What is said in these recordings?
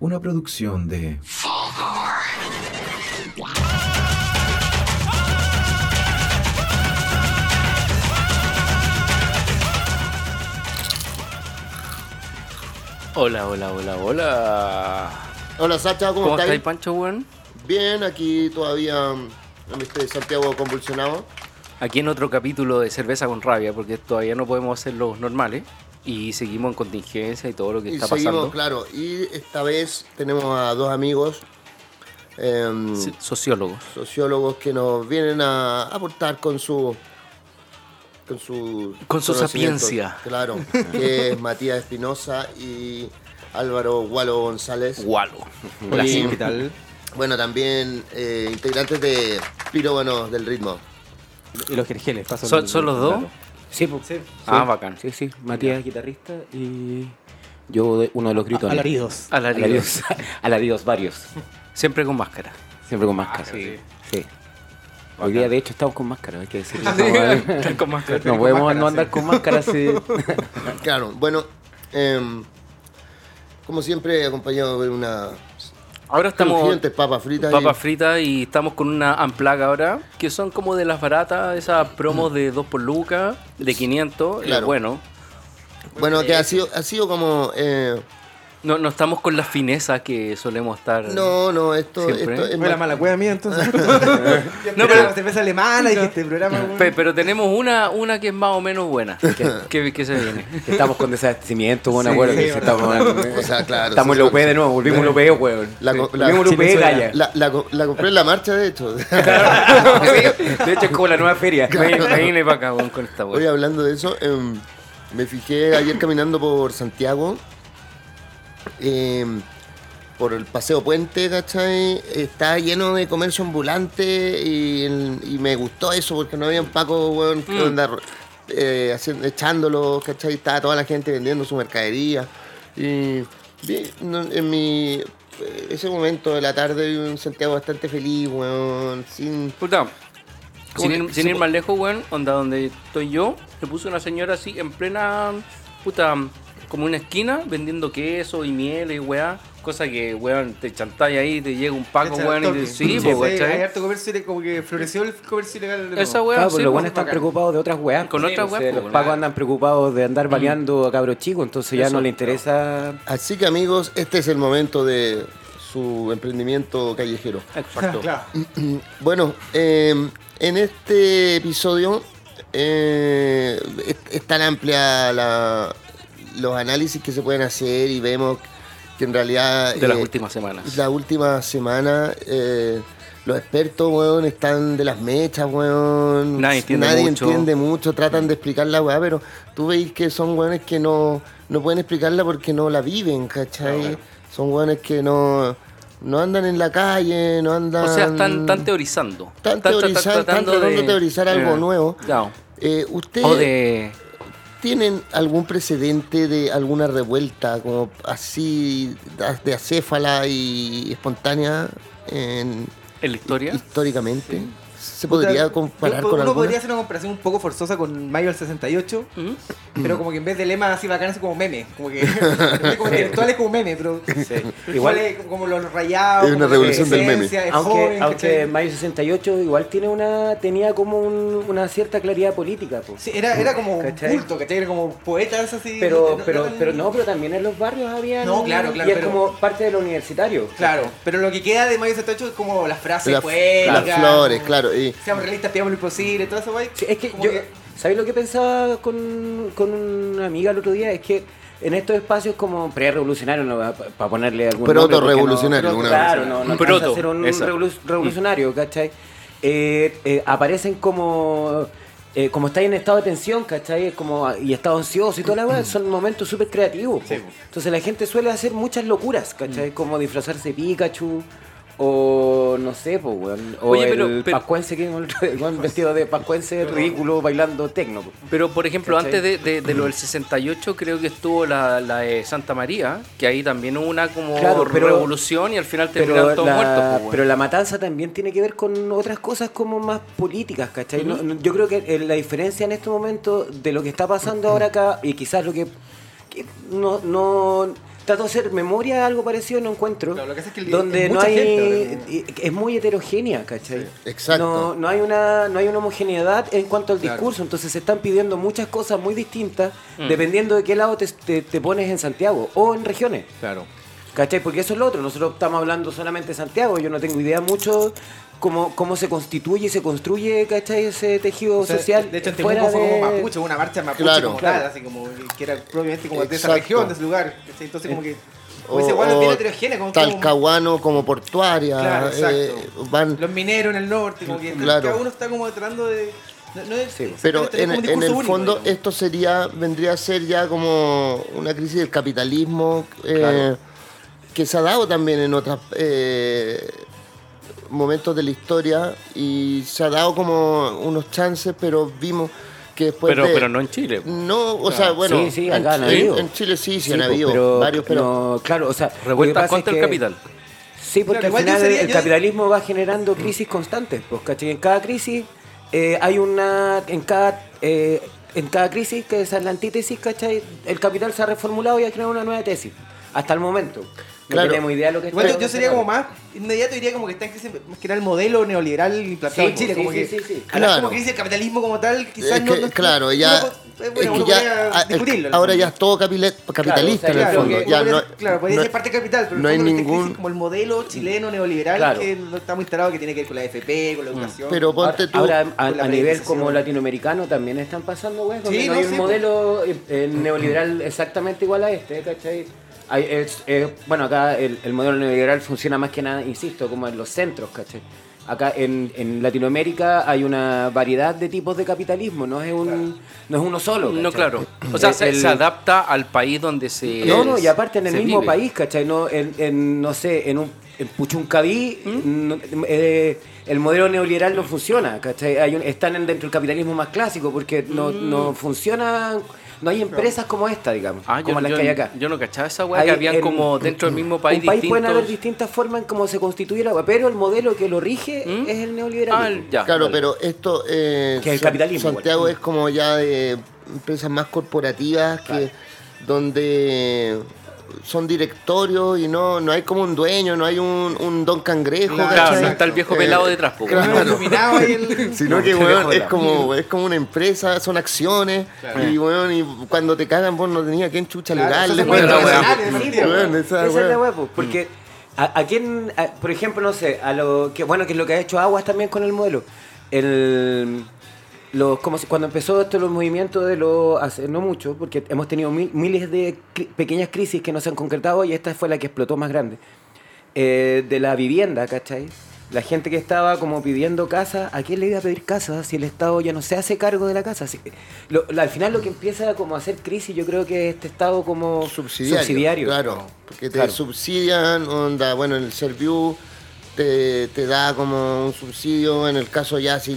Una producción de Hola, hola, hola, hola. Hola Sacha, ¿cómo, ¿Cómo estáis? estáis, Pancho, weón? Bien, aquí todavía en este Santiago convulsionado. Aquí en otro capítulo de Cerveza con Rabia, porque todavía no podemos hacer los normales. Y seguimos en contingencia y todo lo que Y está seguimos, pasando. claro. Y esta vez tenemos a dos amigos, em, Sí, Sociólogos. sociólogos, que nos vienen a aportar con su. Con su, Con su sapiencia. Claro, que es Matías Espinosa y Álvaro Gualo González. Gualo. Sí. ¿Qué tal? Bueno, también eh, integrantes de Pirómanos del Ritmo. Y los jerjeles, paso ¿Son, el- son los dos? dato. Sí, pues. Sí. Ah, bacán. Sí, sí. Matías, guitarrista, y yo uno de los gritones. Alaridos. Alaridos. Alaridos. Alaridos varios. Siempre con máscara. Siempre con máscara. sí. Sí. Hoy día, de hecho, estamos con máscara, hay que decirlo. Están con máscara. No podemos no andar con máscara así. Claro, bueno, em, como siempre, acompañado de una Ahora estamos papas fritas. y- papas fritas y estamos con una Amplaga ahora, que son como de las baratas, esas promos de 2 por lucas, de 500. Claro. Y bueno, Bueno, que ha sido, ha sido como. eh, no, no estamos con las finezas que solemos estar. no, no, esto, Siempre. esto es Fue la mala cueva mía entonces. No, pero- cerveza alemana, dijiste programa. weón. Pe- pero tenemos una, una que es más o menos buena. que, que se viene. Estamos con desabastecimiento, bueno, Sí, estamos, O sea, claro, estamos sí, en la UP sí. de nuevo, volvimos la UP, weón. La co- la- la. La, la la compré en la marcha, de hecho. De hecho, es como la nueva feria. Vine para acá weón, con esta Hoy hablando de eso, em, me fijé ayer caminando por Santiago, em, por el Paseo Puente, ¿cachai? Está lleno de comercio ambulante y, me gustó eso porque no había un Paco, weón, que Mm. onda, eh, haciendo, echándolo, ¿cachai? Estaba toda la gente vendiendo su mercadería. Y en mi... eh, Ese momento de la tarde vi un Santiago bastante feliz, weón, sin... Puta, sin ir, sin ir más lejos, weón, onda donde estoy yo, se puso una señora así en plena, puta, como una esquina vendiendo queso y miel y weá. Cosa que, weón, te chantáis ahí, te llega un paco, weón, y te sí, Sí, po, Hay ¿cachai? harto comercio, como que floreció el comercio ilegal. de Esa weá, Claro, pues sí, los po, buenos están preocupados de otras weas. Con pues, otras o weas, sea, pues, Los pacos andan preocupados de andar baleando a cabros chicos, entonces ya Eso. no le interesa. Así que amigos, este es el momento de su emprendimiento callejero. Exacto. Claro. Bueno, eh, en este episodio eh, es, es tan amplia la- los análisis que se pueden hacer y vemos que en realidad... De las eh, últimas semanas. La última semana eh, los expertos, weón, están de las mechas, weón. Nadie entiende Nadie mucho. entiende mucho, tratan de explicar la weá, pero tú veis que son weones que no, no pueden explicarla porque no la viven, ¿cachai? Son weones que no, no andan en la calle, no andan... O sea, están, están teorizando. Están teorizando, están tratando de teorizar algo nuevo. Claro. Eh, ¿Usted O de... tienen algún precedente de alguna revuelta como así de acéfala y espontánea en, ¿En la historia? históricamente? ¿Se podría comparar uno con Uno alguna? podría hacer una comparación un poco forzosa con Mayo del 68, ¿Mm? pero como que en vez de lema así bacán, así como meme. Como que. como intelectual es como meme, pero. Igual, Igual es como los rayados. Es una revolución del meme. Es aunque, joven, aunque. Mayo 68 igual tiene una tenía como un- una cierta claridad política. pues. Sí, era, era como ¿Cachai? culto, ¿cachai? Era como poetas así. Pero, no- pero, no- pero no, pero también en los barrios había. No, claro, claro, Y es pero- como parte de lo universitario. Claro, pero lo que queda de Mayo 68 es como las frases Las- poéticas. las flores, claro. Y, Seamos realistas, pidamos lo imposible, todo eso, güey. Sí, es que yo, ¿sabéis lo que pensaba con, con una amiga el otro día? Es que en estos espacios como pre-revolucionarios, para ponerle algún nombre, porque Proto-revolucionario, no, Claro, vez. no, no Proto, ser un revolu- revolucionario, ¿cachai? Eh, eh, aparecen como... eh, como estáis en estado de tensión, ¿cachai? Como, y estado ansioso y toda la weá, son momentos súper creativos. Sí. Entonces la gente suele hacer muchas locuras, ¿cachai? Como disfrazarse de Pikachu, o no sé, pues, weón. O Oye, pero- el pero- pascuense que el vestido de pascuense ridículo bailando tecno. Pero, por ejemplo, ¿Cachai? antes de, de- de lo del 68, creo que estuvo la, la de Santa María, que ahí también hubo una como Claro, pero- revolución y al final terminaron todos la, muertos. pues, weón. pero la matanza también tiene que ver con otras cosas como más políticas, ¿cachai? No- no- yo creo que eh, la diferencia en este momento de lo que está pasando ahora acá y quizás lo que, que no, no trato de hacer memoria algo parecido, no encuentro. Claro, lo que pasa es que el- donde es no hay. gente Es muy heterogénea, ¿cachai? Exacto. No, no hay una, no hay una homogeneidad en cuanto al Claro. discurso, entonces se están pidiendo muchas cosas muy distintas Mm. dependiendo de qué lado te, te- te pones en Santiago o en regiones. Claro. ¿Cachai? Porque eso es lo otro. Nosotros estamos hablando solamente de Santiago. Yo no tengo idea mucho cómo, cómo se constituye y se construye, ¿cachai? Ese tejido O sea, social. De hecho, en fuera Temuco fue como Mapuche, una marcha Mapuche Claro. como Claro. tal, así como que era propiamente como de esa Exacto. región, de ese lugar. ¿cachai? Entonces, como que. O- ese igual como, como Talcahuano como portuaria. Claro, eh, exacto. van, los mineros en el norte, como que Claro. cada uno está como tratando de. No, no es, Sí. pero en, el único, fondo digamos. esto sería vendría a ser ya como una crisis del capitalismo eh, Claro. que se ha dado también en otros momentos de la historia y se ha dado como unos chances, pero vimos que después Pero, de- pero no en Chile. No, o sea, bueno, Sí, sí, acá en, han habido. en Chile sí, sí, Sí, han pues, habido pero, varios, pero no, claro, o sea, Revueltas contra es el que- capital. Sí, porque Claro, al final sería- el yo- capitalismo va generando crisis constantes, pues, ¿cachai? En cada crisis eh, hay una, en cada, eh, en cada crisis que es la antítesis, ¿cachai? El capital se ha reformulado y ha creado una nueva tesis, hasta el momento. No Claro. tenemos idea de lo que Igual yo, yo sería como más inmediato, diría como que está en crisis, más que era el modelo neoliberal implantado Sí, en Chile. sí, como sí, que sí, sí. hablar Claro. como crisis del capitalismo como tal, quizás Es no, que, no- claro, no- ya, uno- eh, es bueno, que uno ya podría a- el- discutirlo, el ahora ya es todo capitalista o sea, en el Claro, fondo. que Ya no, claro, podría no- ser parte capital, pero no el hay esta crisis ningún- como el modelo chileno neoliberal Claro. que no está muy instalado, que tiene que ver con la FP, con la educación. pero ponte Ahora, tú. ahora, a, a nivel como latinoamericano también están pasando, güey, donde Sí, no no, hay sí, un pues. modelo eh, eh, neoliberal exactamente igual a este, ¿cachai? Hay, es- eh, bueno, acá el, el modelo neoliberal funciona más que nada, insisto, como en los centros, ¿cachai? Acá en, en Latinoamérica hay una variedad de tipos de capitalismo, no es un no es uno solo. No, ¿cachai? claro. O sea, se, el- se adapta al país donde se. no, no, y aparte en el mismo vive. país, ¿cachai? No, en, en, no sé, en un en Puchuncaví, ¿Mm? no- eh, el modelo neoliberal no funciona, ¿cachai? Hay un- están en- dentro del capitalismo más clásico porque no, no funciona, no hay empresas como esta, digamos. Ah, yo, como las yo- que hay acá. yo no cachaba esa weá que habían en- como dentro del mismo país un país pueden haber distintos- distintas formas en cómo se constituye la weá, pero el modelo que lo rige ¿Mm? es el Ah, neoliberalismo. el- ya. Claro, vale. pero esto. Eh, Que es el capitalismo, Santiago igual. es como ya de empresas más corporativas que donde son directorios y no, no hay como un dueño, no hay un, un don cangrejo. Claro, Claro, ¿cachai? no está el viejo Eh, pelado detrás, po, claro. ahí el- Sino No, que, weón, es como, es como una empresa, son acciones. Claro. Y, weón, y cuando te cagan, vos no tenías quien chucha Claro, legal. esa es la weá, po, porque a, a quién, a- por ejemplo, no sé, a lo que bueno que es lo que ha hecho Aguas también con el modelo. El los, como si- cuando empezó esto los movimientos de los hace no mucho, porque hemos tenido mil- miles de cri- pequeñas crisis que no se han concretado y esta fue la que explotó más grande. Eh, de la vivienda, ¿cachai? La gente que estaba como pidiendo casa, ¿a quién le iba a pedir casa si el Estado ya no se hace cargo de la casa? Así que lo- lo- al final lo que empieza como a hacer crisis yo creo que es este Estado como subsidiario, Claro, porque te Claro. subsidian, onda, bueno, en el Serviu te, te da como un subsidio, en el caso ya si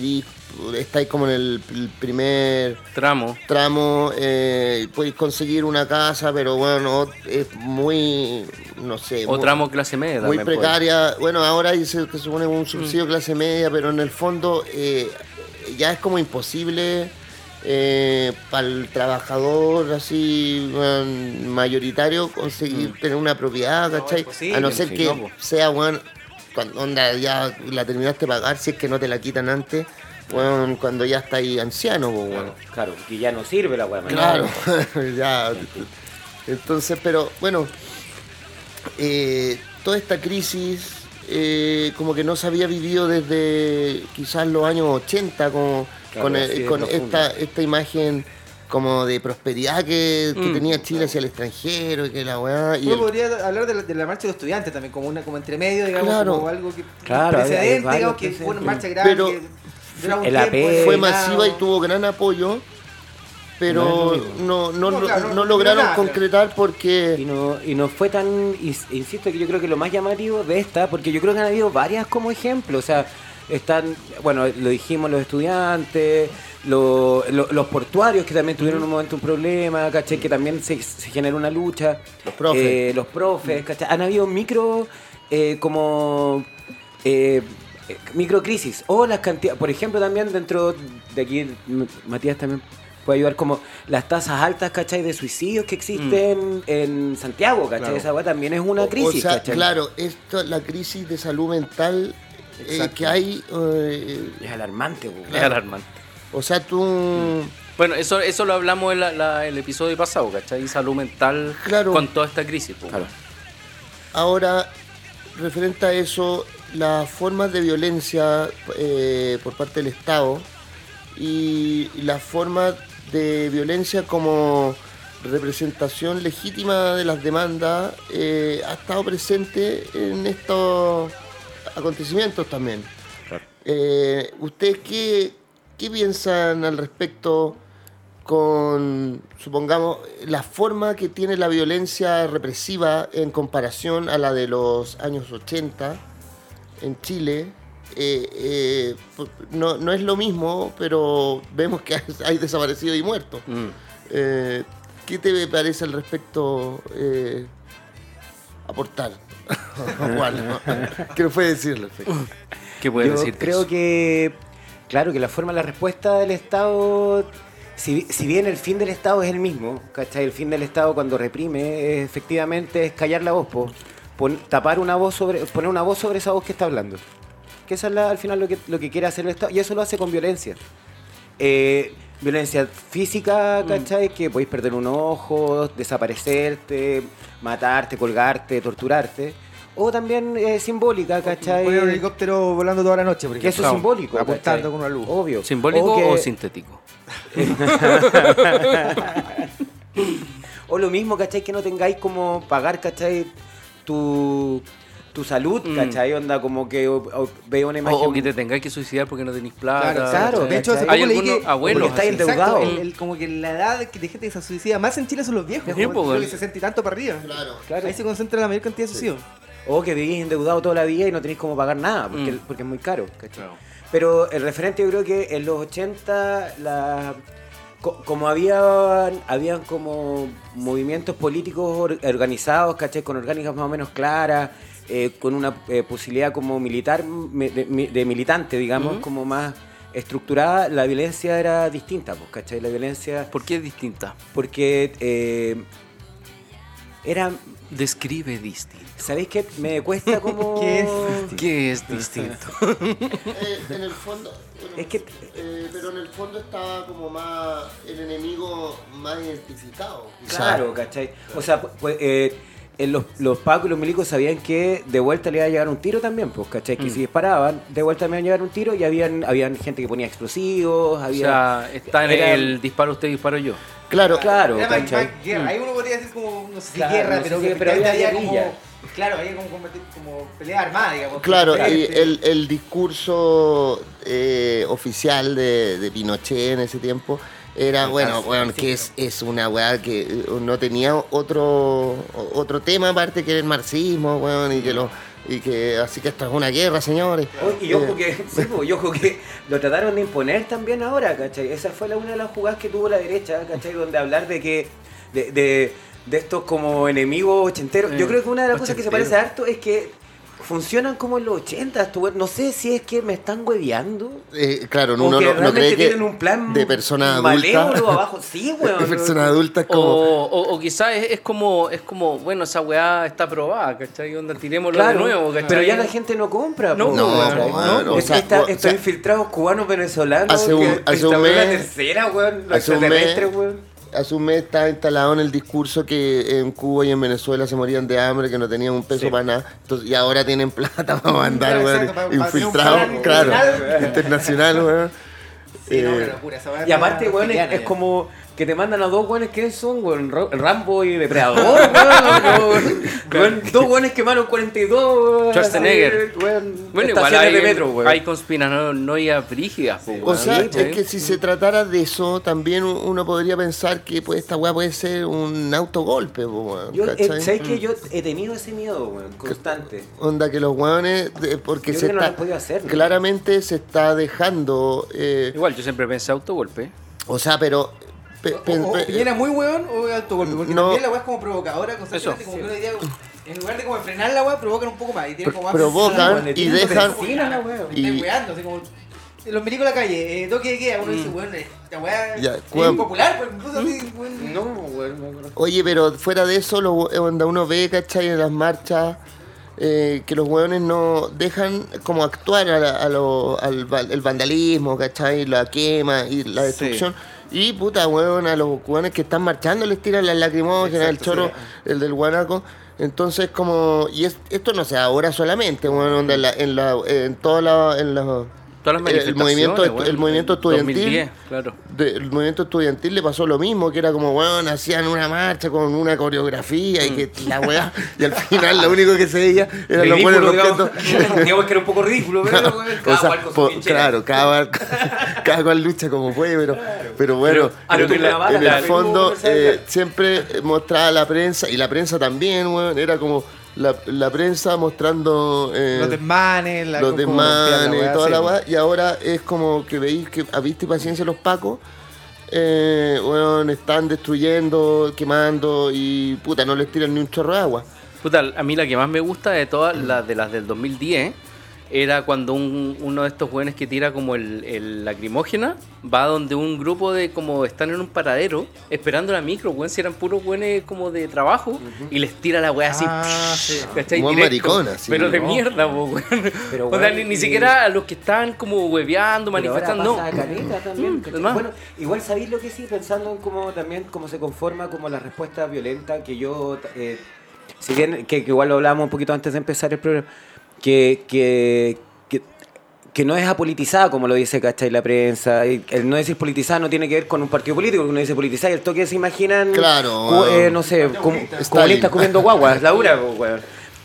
estáis como en el, el primer Tramo. tramo, eh, podéis conseguir una casa, pero bueno, es muy, no sé, O muy, tramo clase media. muy precaria. Bueno, ahora dice que supone Mm. un subsidio clase media, pero en el fondo eh, ya es como imposible para el trabajador así mayoritario conseguir tener una propiedad, No, ¿cachai? A no ser que no, sea, bueno, cuando onda, ya la terminaste de pagar, si es que no te la quitan antes, weón, cuando ya está ahí anciano, weón. Claro, que ya no sirve la weá. Claro, ya. Entonces, pero bueno, eh, toda esta crisis eh, como que no se había vivido desde quizás los años 80 como, Claro, con, el- de con esta, esta imagen como de prosperidad que, que Mm. tenía Chile hacia el extranjero y que la weá. Y Uno el- podría hablar de la, de la marcha de los estudiantes también, como una como entre medio, digamos, Claro. como algo que Claro, precedente, digamos, que fue una marcha grande, Pero que el tiempo, AP fue masiva y tuvo gran apoyo, pero No no, no, claro, lograron concretar Y porque... no, y no fue tan, ins- insisto que yo creo que lo más llamativo de esta, porque yo creo que han habido varias como ejemplo, o sea, están, bueno, lo dijimos los estudiantes, lo- lo- los portuarios que también tuvieron un momento un problema, ¿cachai? Que también se, se generó una lucha. Los profes. Eh, los profes, ¿cachai? Han habido micro, eh, como, eh, microcrisis, o las cantidades, por ejemplo, también dentro de aquí, Matías también puede ayudar como las tasas altas, ¿cachai? De suicidios que existen en Santiago, ¿cachai? Claro. Esa también es una crisis, o sea, ¿cachai? claro, esto, la crisis de salud mental eh, que hay. eh, Es alarmante. Es alarmante. o sea, tú. Bueno, eso, eso lo hablamos en la- la- el episodio pasado, ¿cachai? Salud mental Claro. con toda esta crisis. po. Claro. Ahora, referente a eso, las formas de violencia eh, por parte del Estado y las formas de violencia como representación legítima de las demandas eh, ha estado presente en estos acontecimientos también. Claro. Eh, ¿Ustedes qué, qué piensan al respecto con, supongamos, la forma que tiene la violencia represiva en comparación a la de los años 80 en Chile? Eh, eh, pues, no, no es lo mismo, pero vemos que hay desaparecidos y muertos. Mm. Eh, ¿Qué te parece al respecto eh, aportar? ¿Qué nos puede decir? ¿Qué puedes Yo decir? de creo eso? que, claro, que la forma la respuesta del Estado, si, si bien el fin del Estado es el mismo, ¿cachai? El fin del Estado cuando reprime, efectivamente, es callar la voz, po. Pon- tapar una voz sobre, poner una voz sobre esa voz que está hablando. Que eso es la- al final lo que, lo que quiere hacer el Estado, y eso lo hace con violencia. Eh, violencia física, ¿cachai? Que podéis perder un ojo, desaparecerte, matarte, colgarte, torturarte. O también eh, simbólica, ¿cachai? Poner un helicóptero volando toda la noche, por Que eso ejemplo. es simbólico. Apuntando ¿cachai? con una luz. Obvio. ¿Simbólico que- o sintético? O lo mismo, ¿cachai? Que no tengáis como pagar, ¿cachai? Tu, tu salud, Mm. ¿cachai? Onda como que o- o veo una imagen... o que te tengáis que suicidar porque no tenéis plata. Claro, claro. De hecho, hace poco leí algunos que... abuelos estáis endeudados. Exacto, el- el- como que la edad de gente que se suicida más en Chile son los viejos. Sí, como que 60 y tanto para arriba. Claro. Claro. Ahí se concentra la mayor cantidad de suicidios. O que vivís endeudado toda la vida y no tenéis cómo pagar nada, porque, Mm. porque es muy caro, ¿cachai? Claro. Pero el referente yo creo que en los 80, la, como había, habían como movimientos políticos or- organizados, ¿cachai? Con orgánicas más o menos claras, eh, con una eh, posibilidad como militar, de, de militante, digamos, como más estructurada, la violencia era distinta, pues, ¿cachai? La violencia, ¿Por qué es distinta? porque eh, era, Describe distinto. ¿Sabéis qué? Me cuesta como... ¿Qué es? ¿Qué es distinto? Eh, en el fondo. bueno, Es que- eh, pero en el fondo estaba como más. El enemigo más identificado. quizá. Claro, ¿cachai? O sea, pu- pues, eh, en los, los pacos y los milicos sabían que de vuelta le iba a llegar un tiro también, pues, ¿cachai? Que Mm. si disparaban, de vuelta me iba a llegar un tiro y habían, habían gente que ponía explosivos, O había... sea, está en era- el disparo usted, disparo yo. Claro. Claro, Era más- ¿cachai? más guerra. Ahí uno podría decir como, no sé si Claro, guerra, no sé pero que pero había como... Claro, había como, como, pelea armada, digamos. Claro, y el, el discurso eh, oficial de, de Pinochet en ese tiempo era, bueno, bueno, que es, es una weá que eh, no tenía otro otro tema aparte que el marxismo, weón, y que lo y que así que esto es una guerra, señores. Oh, y ojo Eh, que, sí, pues, y ojo que lo trataron de imponer también ahora, ¿cachai? Esa fue la, una de las jugadas que tuvo la derecha, ¿cachai? Donde hablar de que, de, de, de estos como enemigos ochenteros. Yo Eh, creo que una de las cosas que se parece harto es que funcionan como en los 80. tú- No sé si es que me están hueveando. eh, claro, O uno que no, no realmente cree que tienen un plan de persona malévolo adulta. abajo. Sí, weón. de persona adulta es O, como o, o quizás es, es como, es como, bueno, esa weá está probada, ¿cachai? Onda, tirémoslo Claro, de nuevo, ¿cachai? pero ya la gente no compra. No, no, ¿cachai? po, weón, o Es- o- estos o sea, infiltrados cubanos venezolanos hace un- que hace un instauró la mes- tercera, weón, los hace un mes- extraterrestres, weón. Hace un mes estaba instalado en el discurso que en Cuba y en Venezuela se morían de hambre, que no tenían un peso Sí. para nada. Entonces, y ahora tienen plata para mandar, Claro, weón, exacto, para- infiltrados, claro, internacional, weón. Sí, no, Eh, una locura, Y aparte, weón, es, como que te mandan a dos weones que son, weón, Rambo y Depredador, weón, dos weones quemaron 42, weón, Schwarzenegger. así, weón, Bueno, igual hay, de metro, weón. hay conspiranoias brígidas, po, O weón, sea, es que si se tratara de eso, también uno podría pensar que pues, esta weá puede ser un autogolpe, weón, Yo, eh. ¿Sabes que Yo he tenido ese miedo, weón, constante. Onda que los weones, porque Yo se creo que no hacer, ¿no? claramente se está dejando, eh, Igual, yo siempre pensé autogolpe. o sea, pero... pe- pe- O, o pe- Piñera muy weón o alto golpe, porque No. también la weá es como provocadora, constantemente, Eso. como que uno diría, en lugar de como frenar la weá, provocan un poco más y tienen como más provocan Weón, y dejan- weón. y- weando, así como Los milicos en la calle, eh, toque de queda, uno dice, bueno, esta weá es weón. popular, pues incluso así, weón. No, weón, no, no. Oye, pero fuera de eso, lo, eh, cuando uno ve, ¿cachai? En las marchas, eh, que los hueones no dejan como actuar a la- a lo- al va- el vandalismo, ¿cachai? La quema y la destrucción. Y puta, hueón, a los hueones que están marchando les tiran las lacrimógenas, el choro, el del guanaco. Entonces, como. Y es- esto no se da ahora solamente, onda, en, la, en, la, en toda la. En la Todas las el movimiento, weón, el movimiento en estudiantil 2010, claro. de- el movimiento estudiantil le pasó lo mismo, que era como, weón, hacían una marcha con una coreografía y que la weá, y al final lo único que se veía era los buenos digamos, digamos que era un poco ridículo, pero weón, O cada sea, cual con po- claro, cada, cual- cada cual lucha como puede, pero, pero bueno, Pero, no, tú la- bala, en el fondo eh, siempre mostraba la prensa, y la prensa también, weón, era como la, la prensa mostrando... eh, Los desmanes, la los la desmanes, toda sí, la weá, y ahora es como que veis que a vista y paciencia los pacos, eh, weón, están destruyendo, quemando y puta, no les tiran ni un chorro de agua. Puta, a mí la que más me gusta de todas las de las del 2010 era cuando un- uno de estos jóvenes que tira como el, el lacrimógena va donde un grupo de como están en un paradero esperando la micro, weón, si eran puros buenos como de trabajo y les tira la weá así. Ah, sí. ¿cachai? Buen Directo. maricona, sí, Pero de mierda, po, weón. Pero, o sea, ni, ni y- siquiera a los que estaban como hueveando, Pero ahora manifestando. pasa no. a caleta también, Mm, igual sabéis lo que sí, pensando en cómo también cómo se conforma como la respuesta violenta que yo, eh, si bien que, que igual lo hablábamos un poquito antes de empezar el programa, que, que, que, que no es apolitizada como lo dice ¿cachai? la prensa. Y el no decir politizada no tiene que ver con un partido político, uno dice politizada y el toque se imaginan, Claro, eh, no sé, comunistas comiendo guaguas, la dura, weón.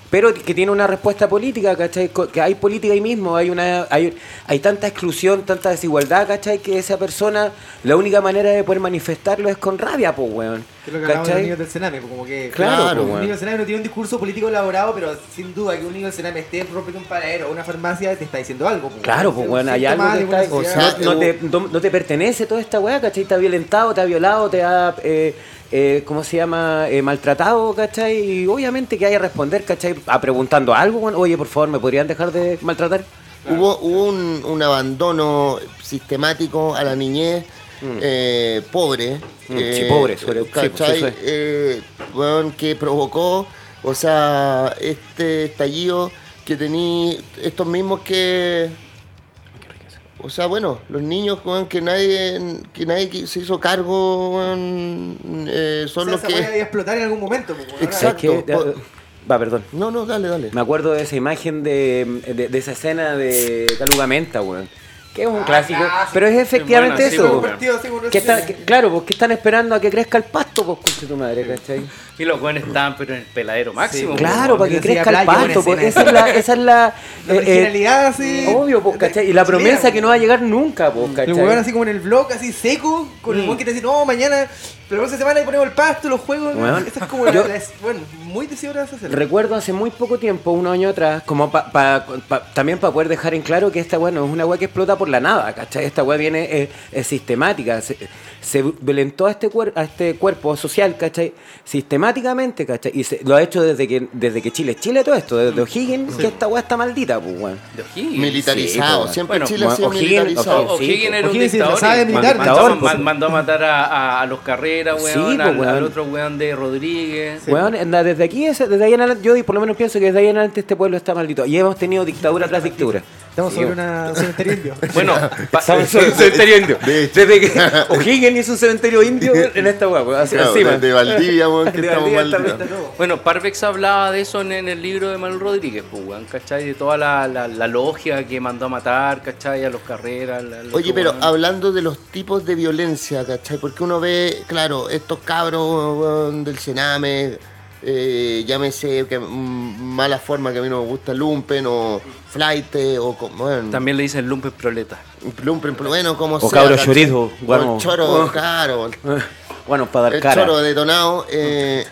Pero que tiene una respuesta política, ¿cachai? Que hay política ahí mismo, hay una hay, hay tanta exclusión, tanta desigualdad, ¿cachai? Que esa persona, la única manera de poder manifestarlo es con rabia, pues, weón. Es lo que hablamos de los ¿Cachai? niños del Sename, como que Claro, Claro, un weón. niño del Sename no tiene un discurso político elaborado, pero sin duda que un niño del Sename esté rompiendo un paradero o una farmacia te está diciendo algo. pues, Claro, weón. pues, un hay algo síntoma que de una está... o sociedad. sea, no, no te, no, no te pertenece toda esta weá, ¿cachai? Te ha violentado, te ha violado, te ha... Eh, eh, ¿Cómo se llama? Eh, maltratado, ¿cachai? Y obviamente que hay que responder, ¿cachai? A preguntando algo. Oye, por favor, ¿me podrían dejar de maltratar? Hubo, hubo un, un abandono sistemático a la niñez eh, pobre. Mm, sí, pobre, sobre- sí, pues, ¿cachai? eso es. Eh, weón, que provocó, o sea, este estallido que tení estos mismos que... O sea, bueno, los niños, weón, que nadie, que nadie se hizo cargo, weón, eh, O son sea, los esa weá que... explotar en algún momento. pues, weón. Exacto. Va, perdón. No, no, dale, dale. Me acuerdo de esa imagen de, de, de esa escena de Calugamenta, weón. Que es un clásico, clásico. pero es efectivamente eso. Que claro, pues que están esperando a que crezca el pasto, pues, conche tu madre, ¿cachai? Y los jóvenes estaban pero en el peladero máximo. Claro, weón. para que crezca el pasto, pues, esa es la, esa es la, La eh, eh, originalidad así. obvio, pues, ¿cachai? Y la promesa que no va a llegar nunca, pues, El ¿cachai? así como en el vlog, así seco, con el Mm. weón que te dice, no, mañana, la próxima semana ahí ponemos el pasto, los juegos. ¿no? Weón, Esa es como yo- bueno, muy decidora de hacer. Recuerdo hace muy poco tiempo, un año atrás, como pa- pa- pa- también para poder dejar en claro que esta weá no es una weá que explota por la nada, ¿cachai? Esta weá viene, eh, es sistemática, se, violentó a este, cuer- a este cuerpo social, ¿cachai? Sistemáticamente, ¿cachai? Y se- lo ha hecho desde que, desde que Chile es Chile todo esto, desde O'Higgins, que esta weá está maldita, pues weón. De O'Higgins. Militarizado, Sí, po, siempre bueno, Chile ha sido O'Higgins- militarizado. O'Higgins- era un sí, dictador. militar, mandó, man- pues. mandó a matar a, a- a los Carreras, Sí, weón, pues, al, weón. al otro weón de Rodríguez. Weón, anda, desde aquí, ese- desde ahí en adelante, yo por lo menos pienso que desde ahí en adelante este pueblo está maldito. Y hemos tenido dictadura tras dictadura. Estamos Sí, sobre una, un cementerio indio. Bueno, Estamos en un cementerio indio. Desde que O'Higgins hizo un cementerio indio en esta weá, Claro, encima. de, Valdivia, weón, que De estamos Valdivia mal. está- bueno, Parvex hablaba de eso en, en el libro de Manuel Rodríguez, pues, weón, ¿cachai? De toda la, la, la logia que mandó a matar, ¿cachai? A los Carreras. Oye, pero hablando de los tipos de violencia, ¿cachai? Porque uno ve, claro, estos cabros weón, del Sename, eh, llámese que, mm, mala forma que a mí no me gusta, lumpen o flight o como, bueno, También le dicen lumpes proleta. lumpen, bueno, como O sea. cabro chorizo, O bueno. choro, Oh. claro, Bueno, para dar el cara. choro detonado. Eh,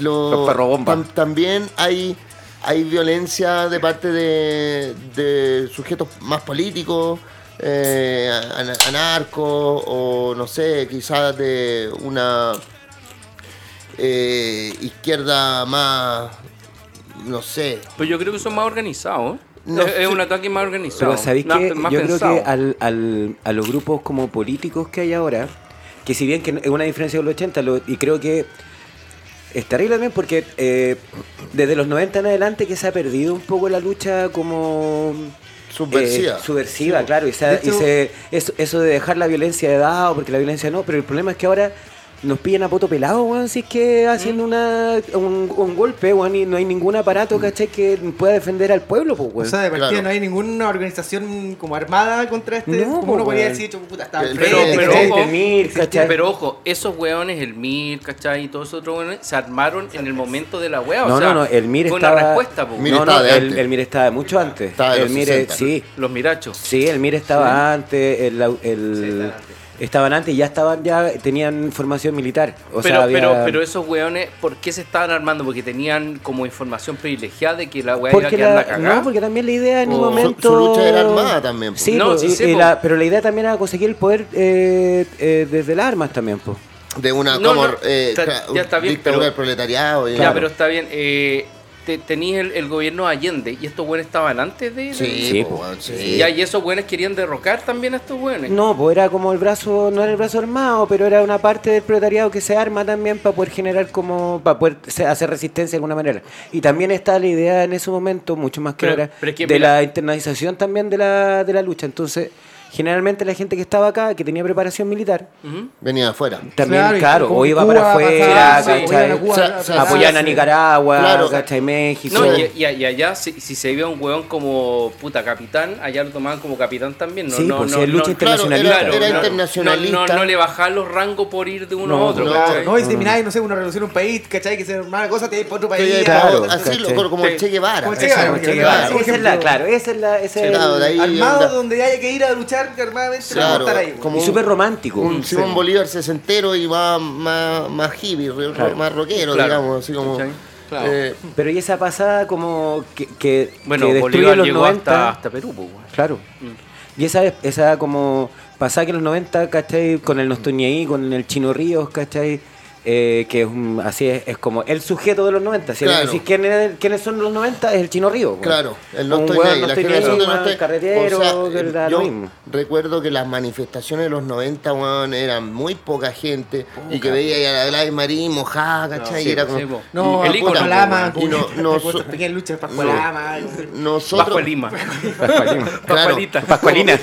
lo- Los perro bomba. tam- también hay, hay violencia de parte de, de sujetos más políticos, eh, ana- anarcos, o no sé, quizás de una eh, izquierda más, no sé. Pues yo creo que son más organizados. no es, un ataque más organizado. Pero ¿sabéis más Yo creo que al, al- a los grupos como políticos que hay ahora, que si bien que es una diferencia de los 80, lo- y creo que es terrible también porque eh, desde los 90 en adelante que se ha perdido un poco la lucha como... Subversiva. eh, subversiva, claro, y, se, ha- De hecho- y se- eso, eso de dejar la violencia de dado, porque la violencia no, pero el problema es que ahora nos pillan a poto pelado, weón, si es que haciendo una, un, un golpe, weón, y no hay ningún aparato, ¿cachai? Que pueda defender al pueblo, pues, O weón. sea, de partida Claro. no hay ninguna organización como armada contra este. No, como uno po, podría weón. decir, puta, está Pero- Pero, pero, ojo, el MIR, ¿cachai? pero ojo, esos weones, el MIR, ¿cachai? Y todos esos otros weones se armaron en el momento de la wea. No, o sea, no, no, el MIR fue estaba... una respuesta, po, Mir no, estaba no, de el, antes. el MIR estaba mucho antes. Estaba de el los MIR, 60. sí, los mirachos. sí, el MIR estaba antes, el, el- Sí, estaban antes. Estaban antes y ya estaban, ya tenían formación militar. O pero, sea, había- pero, pero esos weones, ¿por qué se estaban armando? Porque tenían como información privilegiada de que la weá iba a quedar la la, cagada. no, porque también la idea en un O- Su- momento... su lucha era armada también, po. Sí, No, po, sí po. la- pero la idea también era conseguir el poder eh, eh, desde las armas también, pues. de una No, como no, eh, está- ya está bien, dictadura pero- del proletariado Ya, pero está bien. Eh, te, tenías el, el gobierno Allende y estos weones estaban antes de... sí, Sí, po, y esos weones querían derrocar también a estos weones. No, pues era como el brazo, no era el brazo armado, pero era una parte del proletariado que se arma también para poder generar como, para poder hacer resistencia de alguna manera. Y también está la idea en ese momento, mucho más que Pero- ahora, pero es que de mira- la internalización también de la, de la lucha. Entonces, generalmente la gente que estaba acá, que tenía preparación militar, venía de afuera. también, Claro, o iba Cuba para afuera, pasaba, sí, ¿cachai? apoyaban a Cuba, O sea. Nicaragua, Claro. ¿cachai? México. No, y, y- y allá, si, si se veía un weón como puta capitán, allá lo tomaban como capitán también. No, Sí, no, pues, no, si es lucha no- internacionalista. Claro, era no, internacionalista. No, no, no le bajaban los rangos por ir de uno No, a otro. no, y si termináis, no sé, una revolución en un país, ¿cachai? Que se armaba cosa, te para otro país. Sí, claro, así como el. Che Guevara. Como el Che claro, esa es la, Armado donde haya que ir a luchar armadamente, pero Claro, estar ahí. como y súper romántico. un Sí. Simón Bolívar sesentero y más, más, más hippie, Claro. más rockero, Claro. digamos, así como... Eh, Pero y esa pasada como que, que, Bueno, que destruye Bolívar los llegó 90. hasta, hasta Perú, pues. Claro. Y esa, esa como pasada que en los 90, ¿cachai? Con el No estoy ni ahí, con el Chino Ríos, ¿cachai? Eh, que es un- así es, es como el sujeto de los 90. Si Claro. decís quién es- quiénes son los 90, es el Chino weón. Claro, el no Un estoy no la estoy ni generación ahí, de no más estoy carretero, o sea, que era yo mismo. recuerdo que las manifestaciones de los 90, weón, eran muy poca gente y que veía ahí a la Gladys Marín mojada, ¿cachai? sí, y era sí, como... po. No, El ícono, Lama, no- no pequeñas luchas, no. Nosotros... Bajo Lima. Pascualina. Pascualina.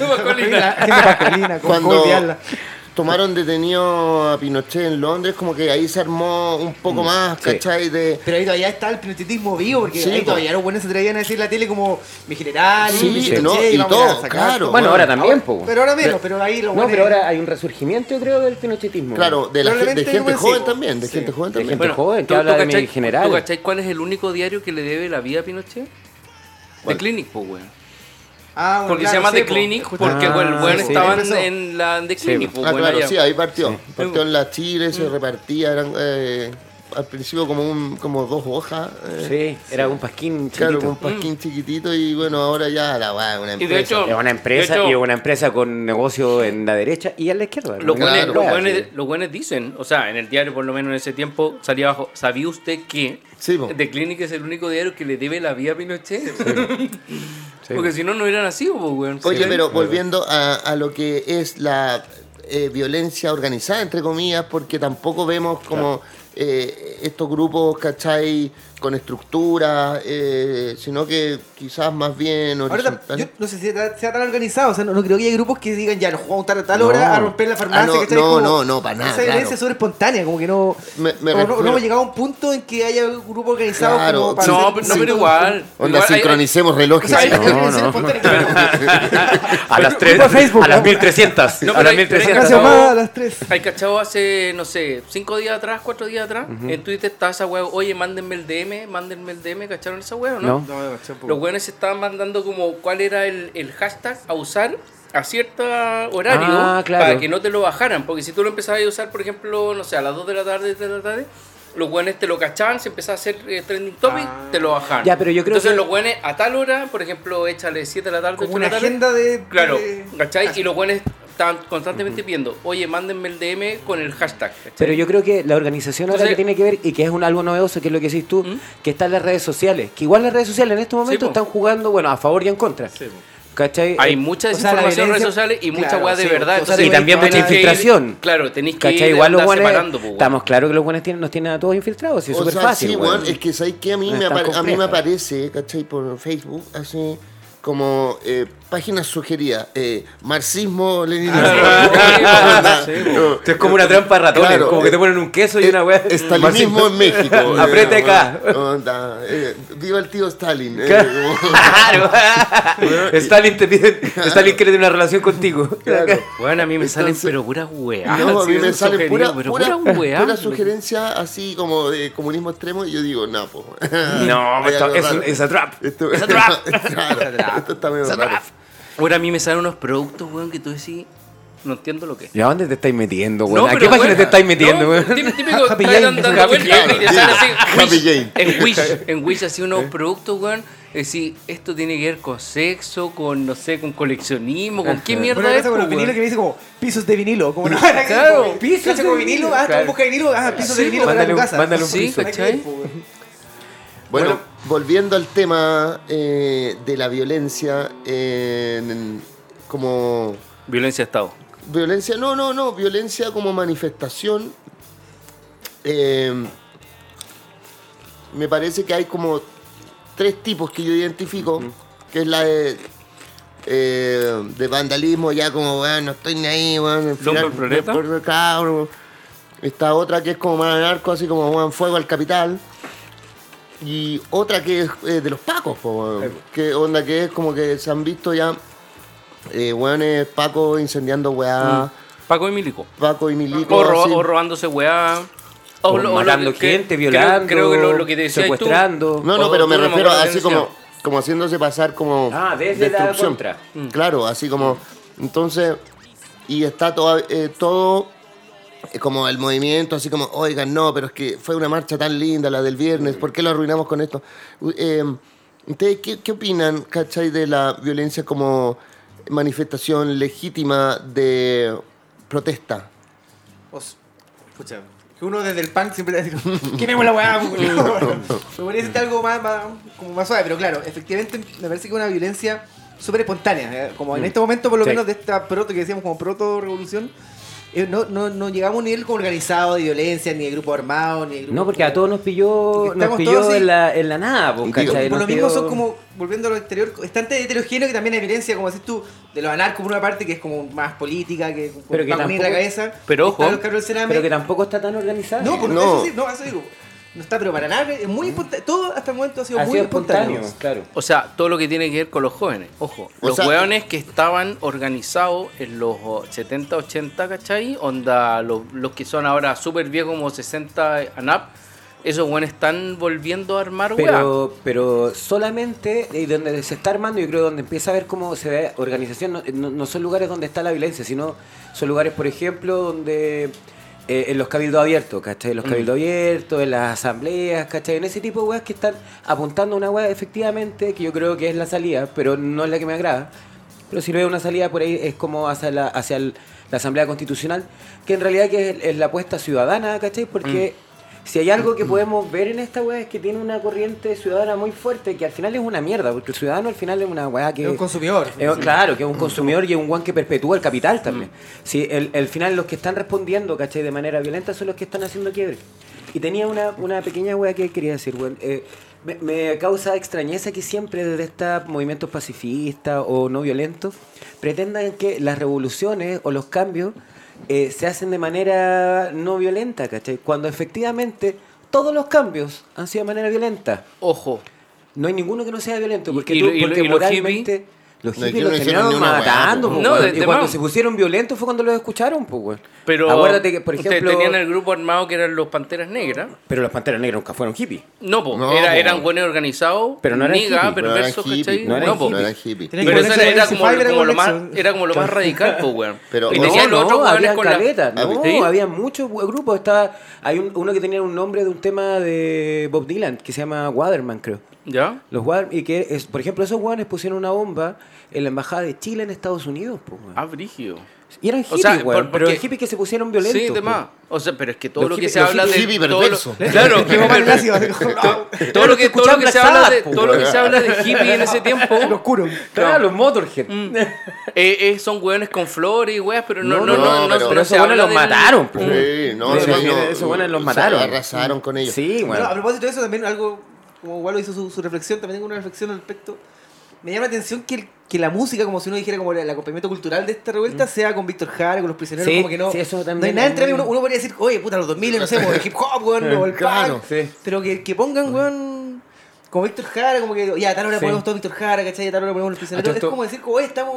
Pascualina. Cuando. tomaron detenido a Pinochet en Londres, como que ahí se armó un poco más, sí. ¿cachai? De... Pero ahí todavía está el pinochetismo vivo, porque Sí, ahí po. todavía los buenos se atrevían a decir en la tele como mi general, Sí, Pinochet, no, y todo, sacar claro. Bueno, ahora también, Ahora- po. Pero ahora menos, pero ahí los No, buenos- pero ahora hay un resurgimiento, yo creo, del pinochetismo. Claro, de, la, de gente joven también, de Sí. gente joven De también. gente joven que ¿tú- habla tú de mi general. ¿Tú cachai cuál es el único diario que le debe la vida a Pinochet? ¿Cuál? The Clinic, pues, weón. Ah, bueno, Porque claro, se llama sí, The. Clinic porque Ah, el sí. estaba en la The Clinic, pues, Ah, claro, allá. sí, ahí partió. Sí. Partió en la Chile, se repartía, eran eh, al principio como un como dos hojas. eh, Sí, era un pasquín Claro, chiquito. con un pasquín chiquitito y bueno, ahora ya la va, una de empresa. hecho- Es una empresa De hecho- y una empresa con negocio en la derecha y en la izquierda. Los ¿no? buenos, Claro. los, buenos, sí. los buenos dicen, o sea, en el diario por lo menos en ese tiempo salía abajo, ¿sabía usted que Sí, po. The Clinic es el único diario que le debe la vida a Pinochet? Porque si no, no hubiera nacido, weón. Oye, ¿Sí? pero volviendo a, a lo que es la eh, violencia organizada, entre comillas, porque tampoco vemos como eh, estos grupos, ¿cachai? Con estructura, eh, sino que quizás más bien Ahora, horizontal. yo no sé si sea, sea tan organizado, o sea, no, no creo que haya grupos que digan ya nos jugamos tal, a tal hora No. a romper la farmacia. Ah, no, ¿cachai? no, Como no, no, para nada, Esa violencia claro. es súper espontánea, como que no. Me- me no, no hemos llegado a un punto en que haya un grupo organizado Claro, como para No, hacer- pero, no, pero igual. Onda, igual hay- sincronicemos relojes. O sea. A las Grupo de Facebook, a las ¿no? 1300. No, a las hay- pero hay 1300. Gracias, cachado- más a las 3. Hay cachado hace, no sé, cinco días atrás, cuatro días atrás, en Twitter estaba esa weá, oye, mándenme el DM, mándenme el DM, ¿cacharon esa weá o no? No. Los weones se estaban mandando como cuál era el, el hashtag a usar a cierto horario Ah, claro. para que no te lo bajaran. Porque si tú lo empezabas a usar, por ejemplo, no sé, a las 2 de la tarde, 3 de la tarde, los weones te lo cachaban, se empezaba a hacer eh, trending topic, te lo bajaban. Ya, pero yo creo Entonces que- los weones a tal hora, por ejemplo, échale 7 de la tarde, Como 8 de una la tarde. agenda de. Claro, ¿cachai? Y los buenos estaban constantemente pidiendo, oye, mándenme el DM con el hashtag. ¿cachai? Pero yo creo que la organización ahora Entonces- que tiene que ver y que es un algo novedoso, que es lo que decís tú, ¿Mm? que están las redes sociales. Que igual las redes sociales en estos momentos po. están jugando, bueno, a favor y en contra. Sí. ¿Cachai? Hay Eh, mucha o sea, desinformación en redes sociales y mucha claro, weá de sí, verdad. entonces y también mucha ir- infiltración. claro, tenéis que ¿Cachai? ir Igual los buenos, separando, po, estamos claros que los buenos tienen, nos tienen a todos infiltrados, y es súper fácil. sí, es que sabéis que a mí, No me, a mí me aparece, ¿cachai? Por Facebook, así como eh, páginas sugeridas, eh, marxismo, leninismo. Ah, es como una trampa de ratones, Claro, como que te ponen un queso y eh, una weá. Estalinismo en México. eh, Apriete acá. onda, eh, viva el tío Stalin. eh, Claro. Stalin te pide, Stalin quiere tener una relación contigo. claro. Bueno, a mí me salen pero puras weá. No, a mí me salen sugerido, pura, pero pura, pura weá. pura sugerencia así como de comunismo extremo y yo digo, no, po. No, esto es, es a trap. Esto, Es a trap. Claro, esto está medio raro. Ahora a mí me salen unos productos, weón, que tú decís, no entiendo lo que es. ¿Y a dónde te estáis metiendo, No, weón? ¿A qué página weón, te estáis metiendo, no, weón? tí- Típico, Happy Jane, dando Happy vueltas Jane. y te así. Happy Wish, Jane. En Wish, en Wish así unos productos, weón. Es decir, esto tiene que ver con sexo, con, no sé, con coleccionismo, con qué mierda Bueno, es, con los vinilos que me dice como pisos de vinilo. Como no, Claro, pisos pisos de de vinilo. vinilo, Ah, claro. tú buscas vinilo. Ah, pisos de Sí, vinilo para mándale tu un- casa. mándale un Sí, piso. ¿cachai? Bueno, Bueno. Volviendo al tema eh, de la violencia en- en- como Violencia de Estado. violencia, no, no, no, violencia como manifestación. eh, me parece que hay como tres tipos que yo identifico, que es la de, eh, de vandalismo, ya como, bueno, no estoy ni ahí, bueno. Esta otra que es como más narco, así como bueno, fuego al capital. Y otra que es eh, de los pacos, po, que onda que es como que se han visto ya eh, weones pacos incendiando weá, Paco y Milico. Paco y Milico. O, o robándose weá. O lo- matando que- gente, creo- violando, Creo, que lo, lo que te decía secuestrando. No, no, o- pero me refiero así como, como haciéndose pasar como Ah, desde la destrucción. contra. Mm. Claro, así como. Entonces, y está todo, eh, todo eh, como el movimiento, así como, oigan, no, pero es que fue una marcha tan linda la del viernes, ¿por qué lo arruinamos con esto? Eh, ¿Ustedes qué, qué opinan, cachai, de la violencia como manifestación legítima de protesta? Os- Escucha, que uno desde el punk siempre dice, quememos la weá, pues, culiao". Me decirte algo más, más- como más suave, pero claro, efectivamente me parece que es una violencia súper espontánea. eh, Como en este momento, por lo Sí. menos, de esta proto que decíamos como proto-revolución, eh, no, no, no llegamos a un nivel como organizado de violencia, ni de grupo armado, ni de grupo. No, porque a todos nos pilló, nos pilló en, la, en la nada, pues, Y digo, ¿cachai? por Nos lo mismo pilló- son como, volviendo a lo exterior, bastante heterogéneo que también hay violencia, como decís tú, de los anarcos por una parte, que es como más política, que, Pero que va a unir la tampoco- cabeza. pero ojo. Pero que tampoco está tan organizado. No, por No. eso sí, no, eso digo. No está, pero para nada, es muy espontáneo. Todo hasta el momento ha sido ha muy sido espontáneo. espontáneo, claro. O sea, todo lo que tiene que ver con los jóvenes. Ojo, O los sea- hueones que estaban organizados en los 70, 80, ¿cachai? Onda, los, los que son ahora súper viejos como 60 ANAP, esos hueones están volviendo a armar hueá. Pero, pero solamente y donde se está armando, yo creo donde empieza a ver cómo se ve organización, no, no- no son lugares donde está la violencia, sino son lugares, por ejemplo, donde eh, en los cabildos abiertos, ¿cachai? En los cabildos abiertos, en las asambleas, ¿cachai? En ese tipo de weas que están apuntando a una wea efectivamente, que yo creo que es la salida, pero no es la que me agrada. Pero si no hay una salida por ahí es como hacia la, hacia el- la Asamblea Constitucional, que en realidad que es, es la apuesta ciudadana, ¿cachai? Porque si hay algo que podemos ver en esta weá es que tiene una corriente ciudadana muy fuerte, que al final es una mierda, porque el ciudadano al final es una weá que... Es un consumidor. Es- claro, que es un consumidor y es un guan que perpetúa el capital también. Si el, el final los que están respondiendo, ¿cachai? De manera violenta son los que están haciendo quiebre. Y tenía una, una pequeña weá que quería decir, weón. Eh, me, me causa extrañeza que siempre desde estos movimientos pacifistas o no violentos pretendan que las revoluciones o los cambios eh, se hacen de manera no violenta, ¿cachai? Cuando efectivamente todos los cambios han sido de manera violenta. Ojo, No hay ninguno que no sea violento, porque, y tú- y porque y moralmente los hippies los no hicieron terminaron weá, matando, po. No, de- y de cuando más. se pusieron violentos fue cuando los escucharon, pues, weón. pero Acuérdate que, por ejemplo, tenían el grupo armado que eran los Panteras Negras. pero los Panteras Negras nunca fueron hippies. No, po, No, era, eran buenos organizados, Pero no eran niga, hippies, No eran ¿cachai? no eran No, po. hippies. no eran hippies. Pero eso era como, Fiverr como lo más, era como lo más radical, pues, weón. Pero- y No, tenían los otros había con la... caleta, no, ¿Sí? había muchos grupos. Estaba, hay un- uno que tenía un nombre de un tema de Bob Dylan, que se llama Waterman, creo. ¿Ya? Los guan- y que, es, por ejemplo, esos guanes pusieron una bomba en la embajada de Chile en Estados Unidos, po, weón. Ah, brígido. Y eran o hippies, sea, weón, por- pero porque- hippies que se pusieron violentos. Sí, po. de más. O sea, pero es que todo Los lo que se los habla de. hippie todo lo- perverso. Claro, todo lo que, todo lo que que, todo lo escuchaban que se habla de, todo lo que se habla de hippie en ese tiempo. Lo oscuro. Claro, los Motorhead. eh, eh, son hueones con flores y weas, pero no, No, no, no, no, pero- esos habla los mataron. Sí, no, esos buenos los se mataron. arrasaron con ellos. Sí, Bueno, a propósito de eso, también algo, como Walo hizo su, su reflexión, también tengo una reflexión al respecto. Me llama la atención que, el- que la música, como si uno dijera como el, el acompañamiento cultural de esta revuelta, sea con Víctor Jara, con los prisioneros, Mm. Sí, como que no. sí, eso no hay también nada entre uno, uno podría decir, oye, puta, los 2000, no sé, como el hip hop, weón, o el Claro, punk. sí. Pero que, que pongan, weón. Como Víctor Jara, como que ya, a tal hora Sí. ponemos todo Víctor Jara, ¿cachai? A tal hora ponemos los prisioneros. A todo Es como decir, como, oye, estamos.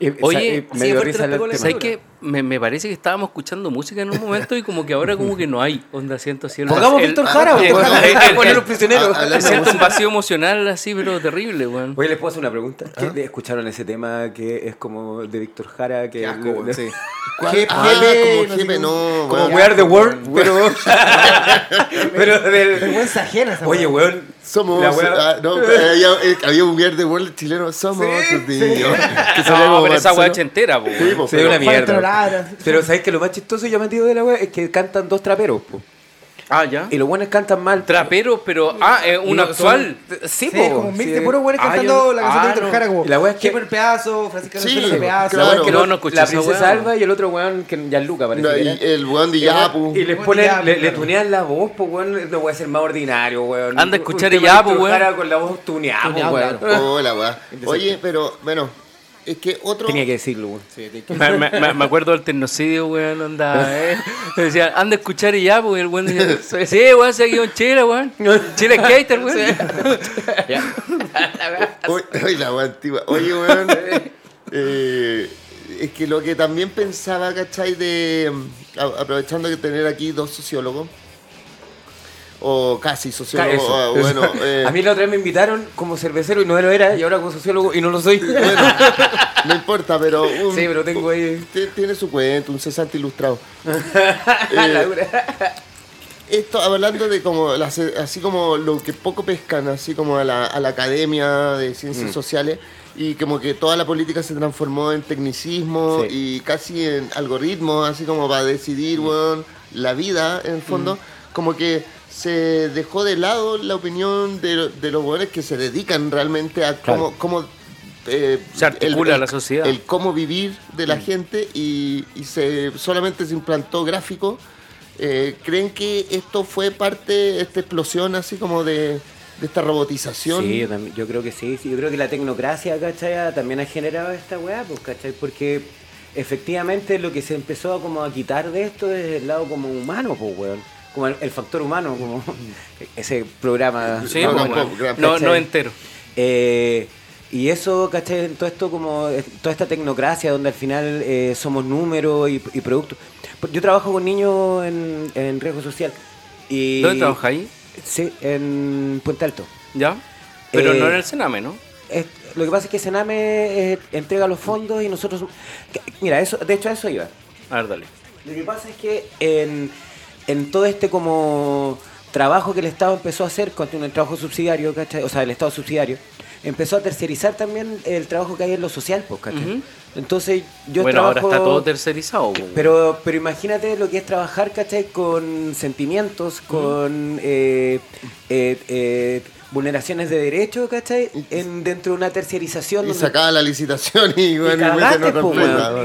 Y- Oye, así me de dio fuerte risa. ¿Sabes qué? Me, me parece que estábamos escuchando música en un momento y como que ahora como que no hay. Onda, siento así. Pongamos Víctor Jara, el- Poner los prisioneros. Ah, Siento un vacío emocional así, pero terrible, weón. Oye, ¿les puedo hacer una pregunta? ¿Qué- ¿Escucharon ese tema que es como de Víctor Jara? Que Qué asco, weón, sí. Ah, jefe, como no. Como. We Are the World, pero... pero del... Vergüenza ajena Oye, weón. Somos. la wea- ah, no, había, eh, había un Weird de World chileno. Somos. Que salía No, como pero esa weá Sí, weón. Sí, pero- una mierda. Trolara. Pero ¿sabes que lo más chistoso y llamativo de la wea es que cantan dos traperos, po. Ah, ya. Y los buenos cantan mal. Traperos, pero. Ah, es un actual. son- Sí, Sí, po. como un mix sí. de puros güeyes Ah, cantando yo- la canción ah, de Víctor no. Jara como la wea es que- Keeper pedazo, Francisco Sí, Alonso pedazo. La wea es Claro. que No, no escuché la esa princesa wea. Alba y el otro weón que ya Luca parece No, y el weón de Yapu. Y les Weón ponen, Yapu, le, le claro. tunean la voz, pues weón, no puede ser más ordinario, weón. Anda a escuchar Yapu, weón. Con la voz tuneada, weón. claro. Hola, weá. Oye, pero bueno, es que otro. Tenía que decirlo, weón. Me, me- me- me acuerdo del tecnocidio, weón, onda, eh. Decían, anda a escuchar y ya, pues, el weón decía, sí, weón, se quedó en Chile, weón. Chile skater, weón. Oye, oye, la antigua. Oye, weón. eh, es que lo que también pensaba, ¿cachai? De. mm, aprovechando que tener aquí dos sociólogos. O casi sociólogos. Eso. ah, bueno, eh, A mí la otra vez me invitaron como cervecero y no lo era, y ahora como sociólogo y no lo soy. bueno, no importa, pero. un- Sí, pero tengo ahí- t- Tiene su cuento, un cesante ilustrado. Eh, esto hablando de como las- así como lo que poco pescan así como a la, a la academia de Mm. ciencias sociales y como que toda la política se transformó en tecnicismo Sí. y casi en algoritmos así como para decidir Mm. weón, la vida en el fondo como que se dejó de lado la opinión de, de los buenos que se dedican realmente a Claro. cómo, cómo eh, Se articula la sociedad. el cómo vivir de Mm. la gente y, y se solamente se implantó gráfico. Eh, ¿Creen que esto fue parte, esta explosión así como de, de esta robotización? Sí, yo, también- yo creo que sí, sí. Yo creo que la tecnocracia, ¿cachai? También ha generado esta weá, pues, ¿cachai? Porque efectivamente lo que se empezó a como a quitar de esto es el lado como humano, pues, weón. Como el, el factor humano, como ese programa. Sí, No, pues, no, weón. no, entero. Eh, y eso, ¿cachai? Todo esto como, eh, toda esta tecnocracia donde al final eh, somos números y, y productos. Yo trabajo con niños en, en riesgo social. Y, ¿Dónde trabajáis? Sí, en Puente Alto. ¿Ya? Pero Eh, no en el Sename, ¿no? Es- lo que pasa es que Sename eh, entrega los fondos y nosotros... Mira, eso, de hecho a eso iba. A ver, dale. Lo que pasa es que en, en todo este como trabajo que el Estado empezó a hacer, con el trabajo subsidiario, ¿cachai? o sea, el Estado subsidiario, empezó a tercerizar también el trabajo que hay en lo social, pues, ¿cachai? Entonces yo bueno, ahora está todo tercerizado, weón. Pero, pero imagínate lo que es trabajar, ¿cachai? Con sentimientos, con eh, eh, eh, vulneraciones de derechos, ¿cachai? En, dentro de una terciarización. Y donde- sacaba la licitación y, bueno, y cagaste, po.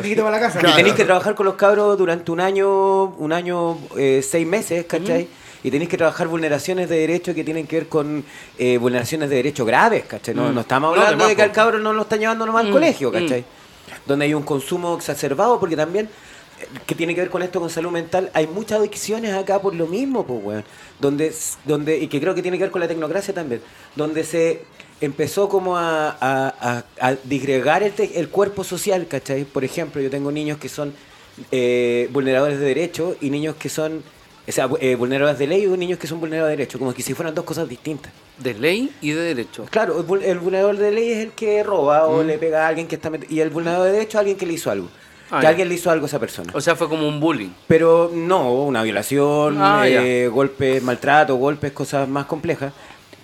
Y para la casa. Y tenéis que trabajar con los cabros durante un año, un año, eh, seis meses, ¿cachai? Y tenéis que trabajar vulneraciones de derechos que tienen que ver con eh, vulneraciones de derechos graves, ¿cachai? No, Mm. no estamos No, hablando de que al cabro no lo están llevando nomás al Mm, colegio, mm. ¿cachai? Donde hay un consumo exacerbado, porque también, que tiene que ver con esto, con salud mental, hay muchas adicciones acá por lo mismo, pues, weón. Donde, donde, y que creo que tiene que ver con la tecnocracia también, donde se empezó como a, a, a- a disgregar el, te- el cuerpo social, ¿cachai? Por ejemplo, yo tengo niños que son eh, vulneradores de derechos y niños que son, o sea, eh, vulneradores de ley y niños que son vulneradores de derechos, como que si fueran dos cosas distintas. De ley y de derecho. Claro, el, el vulnerador de ley es el que roba o Mm. le pega a alguien que está met- y el vulnerador de derechos es alguien que le hizo algo. Ah, que ya. alguien le hizo algo a esa persona. O sea, fue como un bullying. Pero no, una violación, Ah, eh, golpes, maltrato, golpes, cosas más complejas.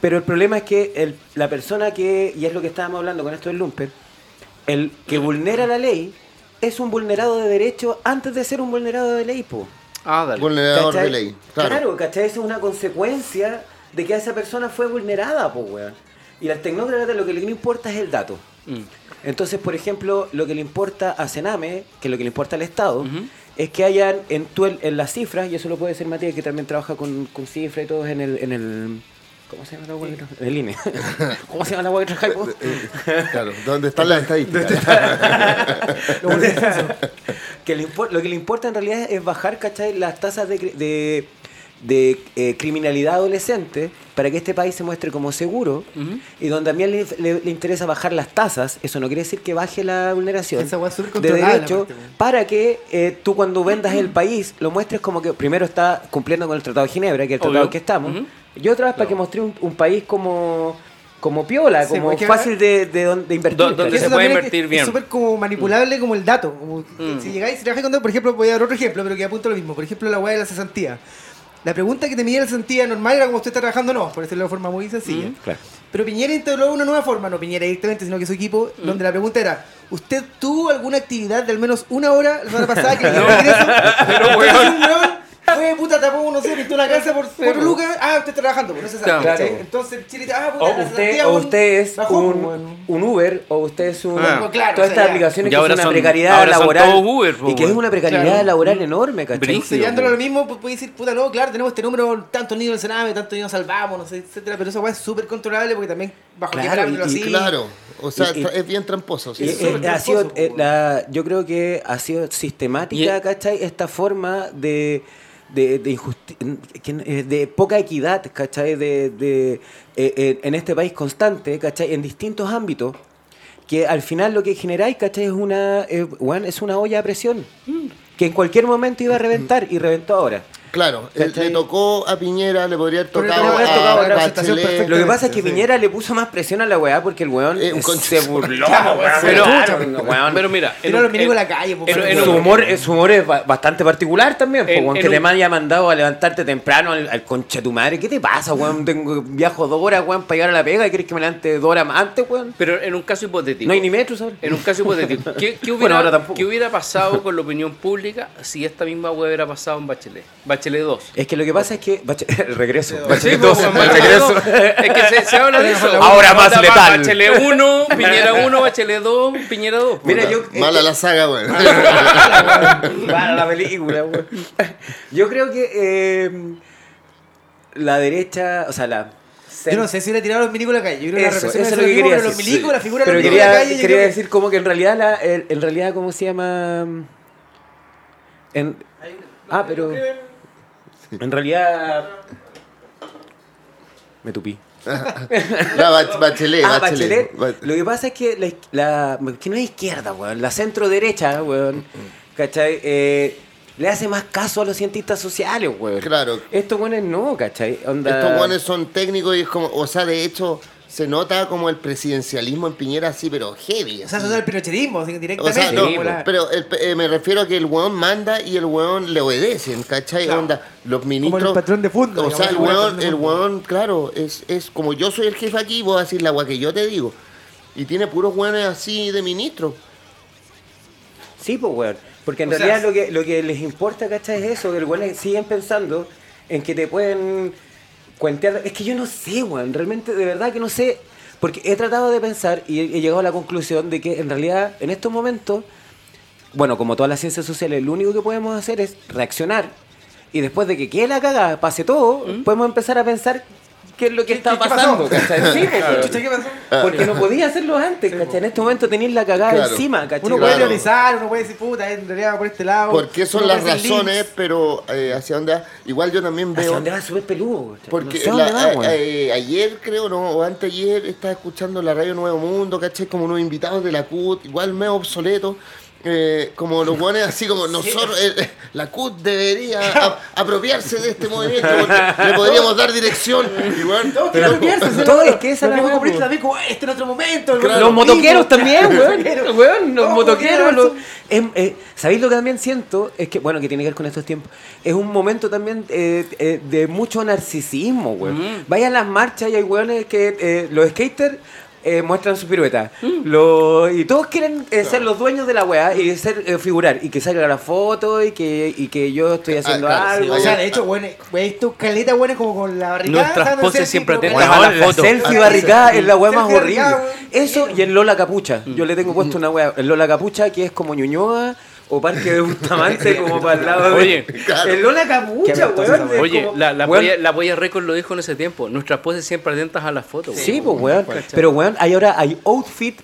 Pero el problema es que el- la persona que, y es lo que estábamos hablando con esto del lumpen, el que vulnera la ley es un vulnerado de derecho antes de ser un vulnerado de ley, po. Ah, dale. Vulnerador ¿Cachai? de ley. Claro. Claro, ¿cachai? Eso es una consecuencia de que esa persona fue vulnerada, po, weón. Y al tecnócrata lo que le importa es el dato. Mm. Entonces, por ejemplo, lo que le importa a Sename, que es lo que le importa al Estado, es que hayan en, tu- en las cifras, y eso lo puede decir Matías, que también trabaja con, con cifras y todo en el, en el. ¿Cómo se llama la web? En el INE. ¿Cómo se llama la web que trabajáis vos? Claro, ¿dónde están las estadísticas? que le lo que le importa en realidad es bajar, ¿cachai? Las tasas de, de, de, eh, criminalidad adolescente para que este país se muestre como seguro Ujú. y donde también le, le- le interesa bajar las tasas, eso no quiere decir que baje la vulneración Esa weá es súper de derecho para que eh, tú cuando vendas el país lo muestres como que primero está cumpliendo con el Tratado de Ginebra, que es el Obvio. tratado en que estamos, Ujú. y otra vez para que mostre un, un país como, como piola, Sí, como fácil de, de, de invertir. Do- donde se puede también es- invertir bien. Es súper como manipulable como el dato. Como Mm. Si llegáis, si trabajáis con datos, por ejemplo, voy a dar otro ejemplo, pero que apunto lo mismo. Por ejemplo, la weá de la cesantía. La pregunta que te la cesantía normal era como usted está trabajando o no, por decirlo de forma muy sencilla. Claro. Pero Piñera instaló una nueva forma, no Piñera directamente, sino que su equipo, donde la pregunta era, ¿usted tuvo alguna actividad de al menos una hora la semana pasada que le dio ingreso? Pero, Entonces, fue, puta, tapó, no sé, pintó una casa por cuatro lucas, ah, usted está trabajando, pues no se sabe, Claro. ¿cachai? Entonces Chile, ah, puta, O la usted, o usted es bajó, un, weón. un Uber o usted es un... Ah. Claro, todas o sea, estas aplicaciones que es una son- precariedad ahora son laboral Uber, po, y que es una precariedad Claro. laboral enorme, ¿cachai? Llevándolo a lo mismo, pues puede decir, puta, no, claro, tenemos este número, tantos niños en el Sename, tantos niños salvamos, no sé, etcétera, pero esa weá es súper controlable porque también bajo Claro, qué parámetro y- y así. Claro, o sea, Y- es bien tramposo. sí. Y, es eh, ha sido, eh, la, yo creo que ha sido sistemática, Y- ¿cachai? Esta forma de, de, de, injusti- eh, de poca equidad, ¿cachai? De, de, eh, eh, en este país constante, ¿cachai? En distintos ámbitos, que al final lo que generáis, ¿cachai? Es una, eh, es una olla a presión, que en cualquier momento iba a reventar y reventó ahora. Claro, le tocó a Piñera, le podría haber le tocado a tocado representación Bachelet. Lo que pasa es que Sí. Piñera le puso más presión a la weá porque el weón Eh, un concha se burló, weón. Pero- Claro, weón. Pero mira, a los a la calle, en- su humor, su humor es ba- bastante particular también, po, En- weón, en que te un- me haya mandado a levantarte temprano al, al concha de tu madre. ¿Qué te pasa, weón? Tengo, viajo dos horas, weón, para llegar a la pega y quieres que me levante dos horas más antes, weón. Pero en un caso hipotético. No hay ni metro, ¿sabes? En un caso hipotético. ¿Qué, qué Bueno, hubiera, ahora tampoco. qué hubiera pasado con la opinión pública si esta misma web hubiera pasado en Bachelet? Bachelet 2. Es que lo que pasa es que. El regreso. Bachelet pues, dos, bueno, el Bachelet regreso. Es que se, se habla de eso. Ahora más letal. Bachelet 1, Piñera 1, Bachelet 2, Piñera 2. Mira, yo. Mala la saga, weón. Para la película, weón. Yo creo que. eh, la derecha. O sea, la. Yo no sé si le tiraron los milicos a la calle. Yo creo que la Eso, eso es lo que quería pero los decir, milicos, sí. la figura Pero los quería, la calle, quería que- decir como que en realidad, la, en realidad, ¿cómo se llama? En- ah, pero... En realidad... Me tupí. La Bach- Bachelet, Ah, Bachelet. Bachelet. Lo que pasa es que la, la- que no es izquierda, weón. La centro derecha, weón. ¿Cachai? Eh, le hace más caso a los cientistas sociales, weón. Claro. Estos weones no, ¿cachai? Onda- Estos guanes son técnicos y es como, o sea, de hecho, se nota como el presidencialismo en Piñera así, pero heavy. O sea, eso es el pinocherismo, así, O directamente. sea, no, como la- pero el- eh, me refiero a que el weón manda y el weón le obedecen, ¿cachai? Claro. Onda, los ministros... el patrón de fútbol, O sea, el como weón, el weón, claro, es, es como yo soy el jefe aquí, voy a decir la agua que yo te digo. Y tiene puros weones así de ministros. Sí, pues, weón. Porque en O sea, realidad lo, que, lo que les importa, ¿cachai? Es eso, que los weones siguen pensando en que te pueden cuentear. Es que yo no sé, weón. Realmente, de verdad que no sé. Porque he tratado de pensar y he, llegado a la conclusión de que en realidad, en estos momentos, bueno, como todas las ciencias sociales, lo único que podemos hacer es reaccionar. Y después de que quede la caga, pase todo, podemos empezar a pensar qué es lo que está qué pasando, pasó? ¿cachai? Sí, pues, ¿qué pasó? Porque no podía hacerlo antes, ¿cachai? En este momento tenéis la cagada Claro. encima, ¿cachai? Uno Claro. puede teorizar, uno puede decir, puta, en realidad por este lado. Porque son las razones, links. pero eh, hacia dónde va. Igual yo también ¿Hacia veo... dónde va súper peludo? ¿cachai? Porque no sé dónde la- va, a- weón. eh, ayer, creo, no, o antes ayer, estaba escuchando la radio Nuevo Mundo, ¿cachai? Como unos invitados de la CUT, igual medio obsoleto. Eh, como los guanes, así como nosotros, eh, la CUT debería a- apropiarse de este movimiento, porque le podríamos dar dirección. Quieren apropiarse, se todo lo- es que esa es la comunistas po. también como, este en otro momento. Claro. Los motoqueros también, weón. Weón, los motoqueros. los- em, eh, ¿Sabéis lo que también siento? Es que, bueno, que tiene que ver con estos tiempos. Es un momento también eh, eh, de mucho narcisismo, weón. Vaya a las marchas y hay weones que eh, los skaters eh, muestran su pirueta. Lo- y todos quieren eh, ser los dueños de la weá y ser eh, figurar. Y que salga la foto y que, y que yo estoy haciendo claro, sí, algo. O vaya- sea, de hecho, bueno, he visto caleta buena como con la barricada. Nuestras poses siempre atentas Weón, a la la foto. selfie Ah, barricada es la weá más horrible. barricada. Eso y el Lola Capucha. Yo le tengo puesto una weá. El Lola Capucha que es como Ñuñoa o Parque de Bustamante como para el lado de... Oye, El Lola Capucha, weón. es Oye, como- la, la, weón, polla, la polla Record lo dijo en ese tiempo. Nuestras poses siempre atentas a las fotos. Sí, pues weón. Pero weón, hay ahora hay outfit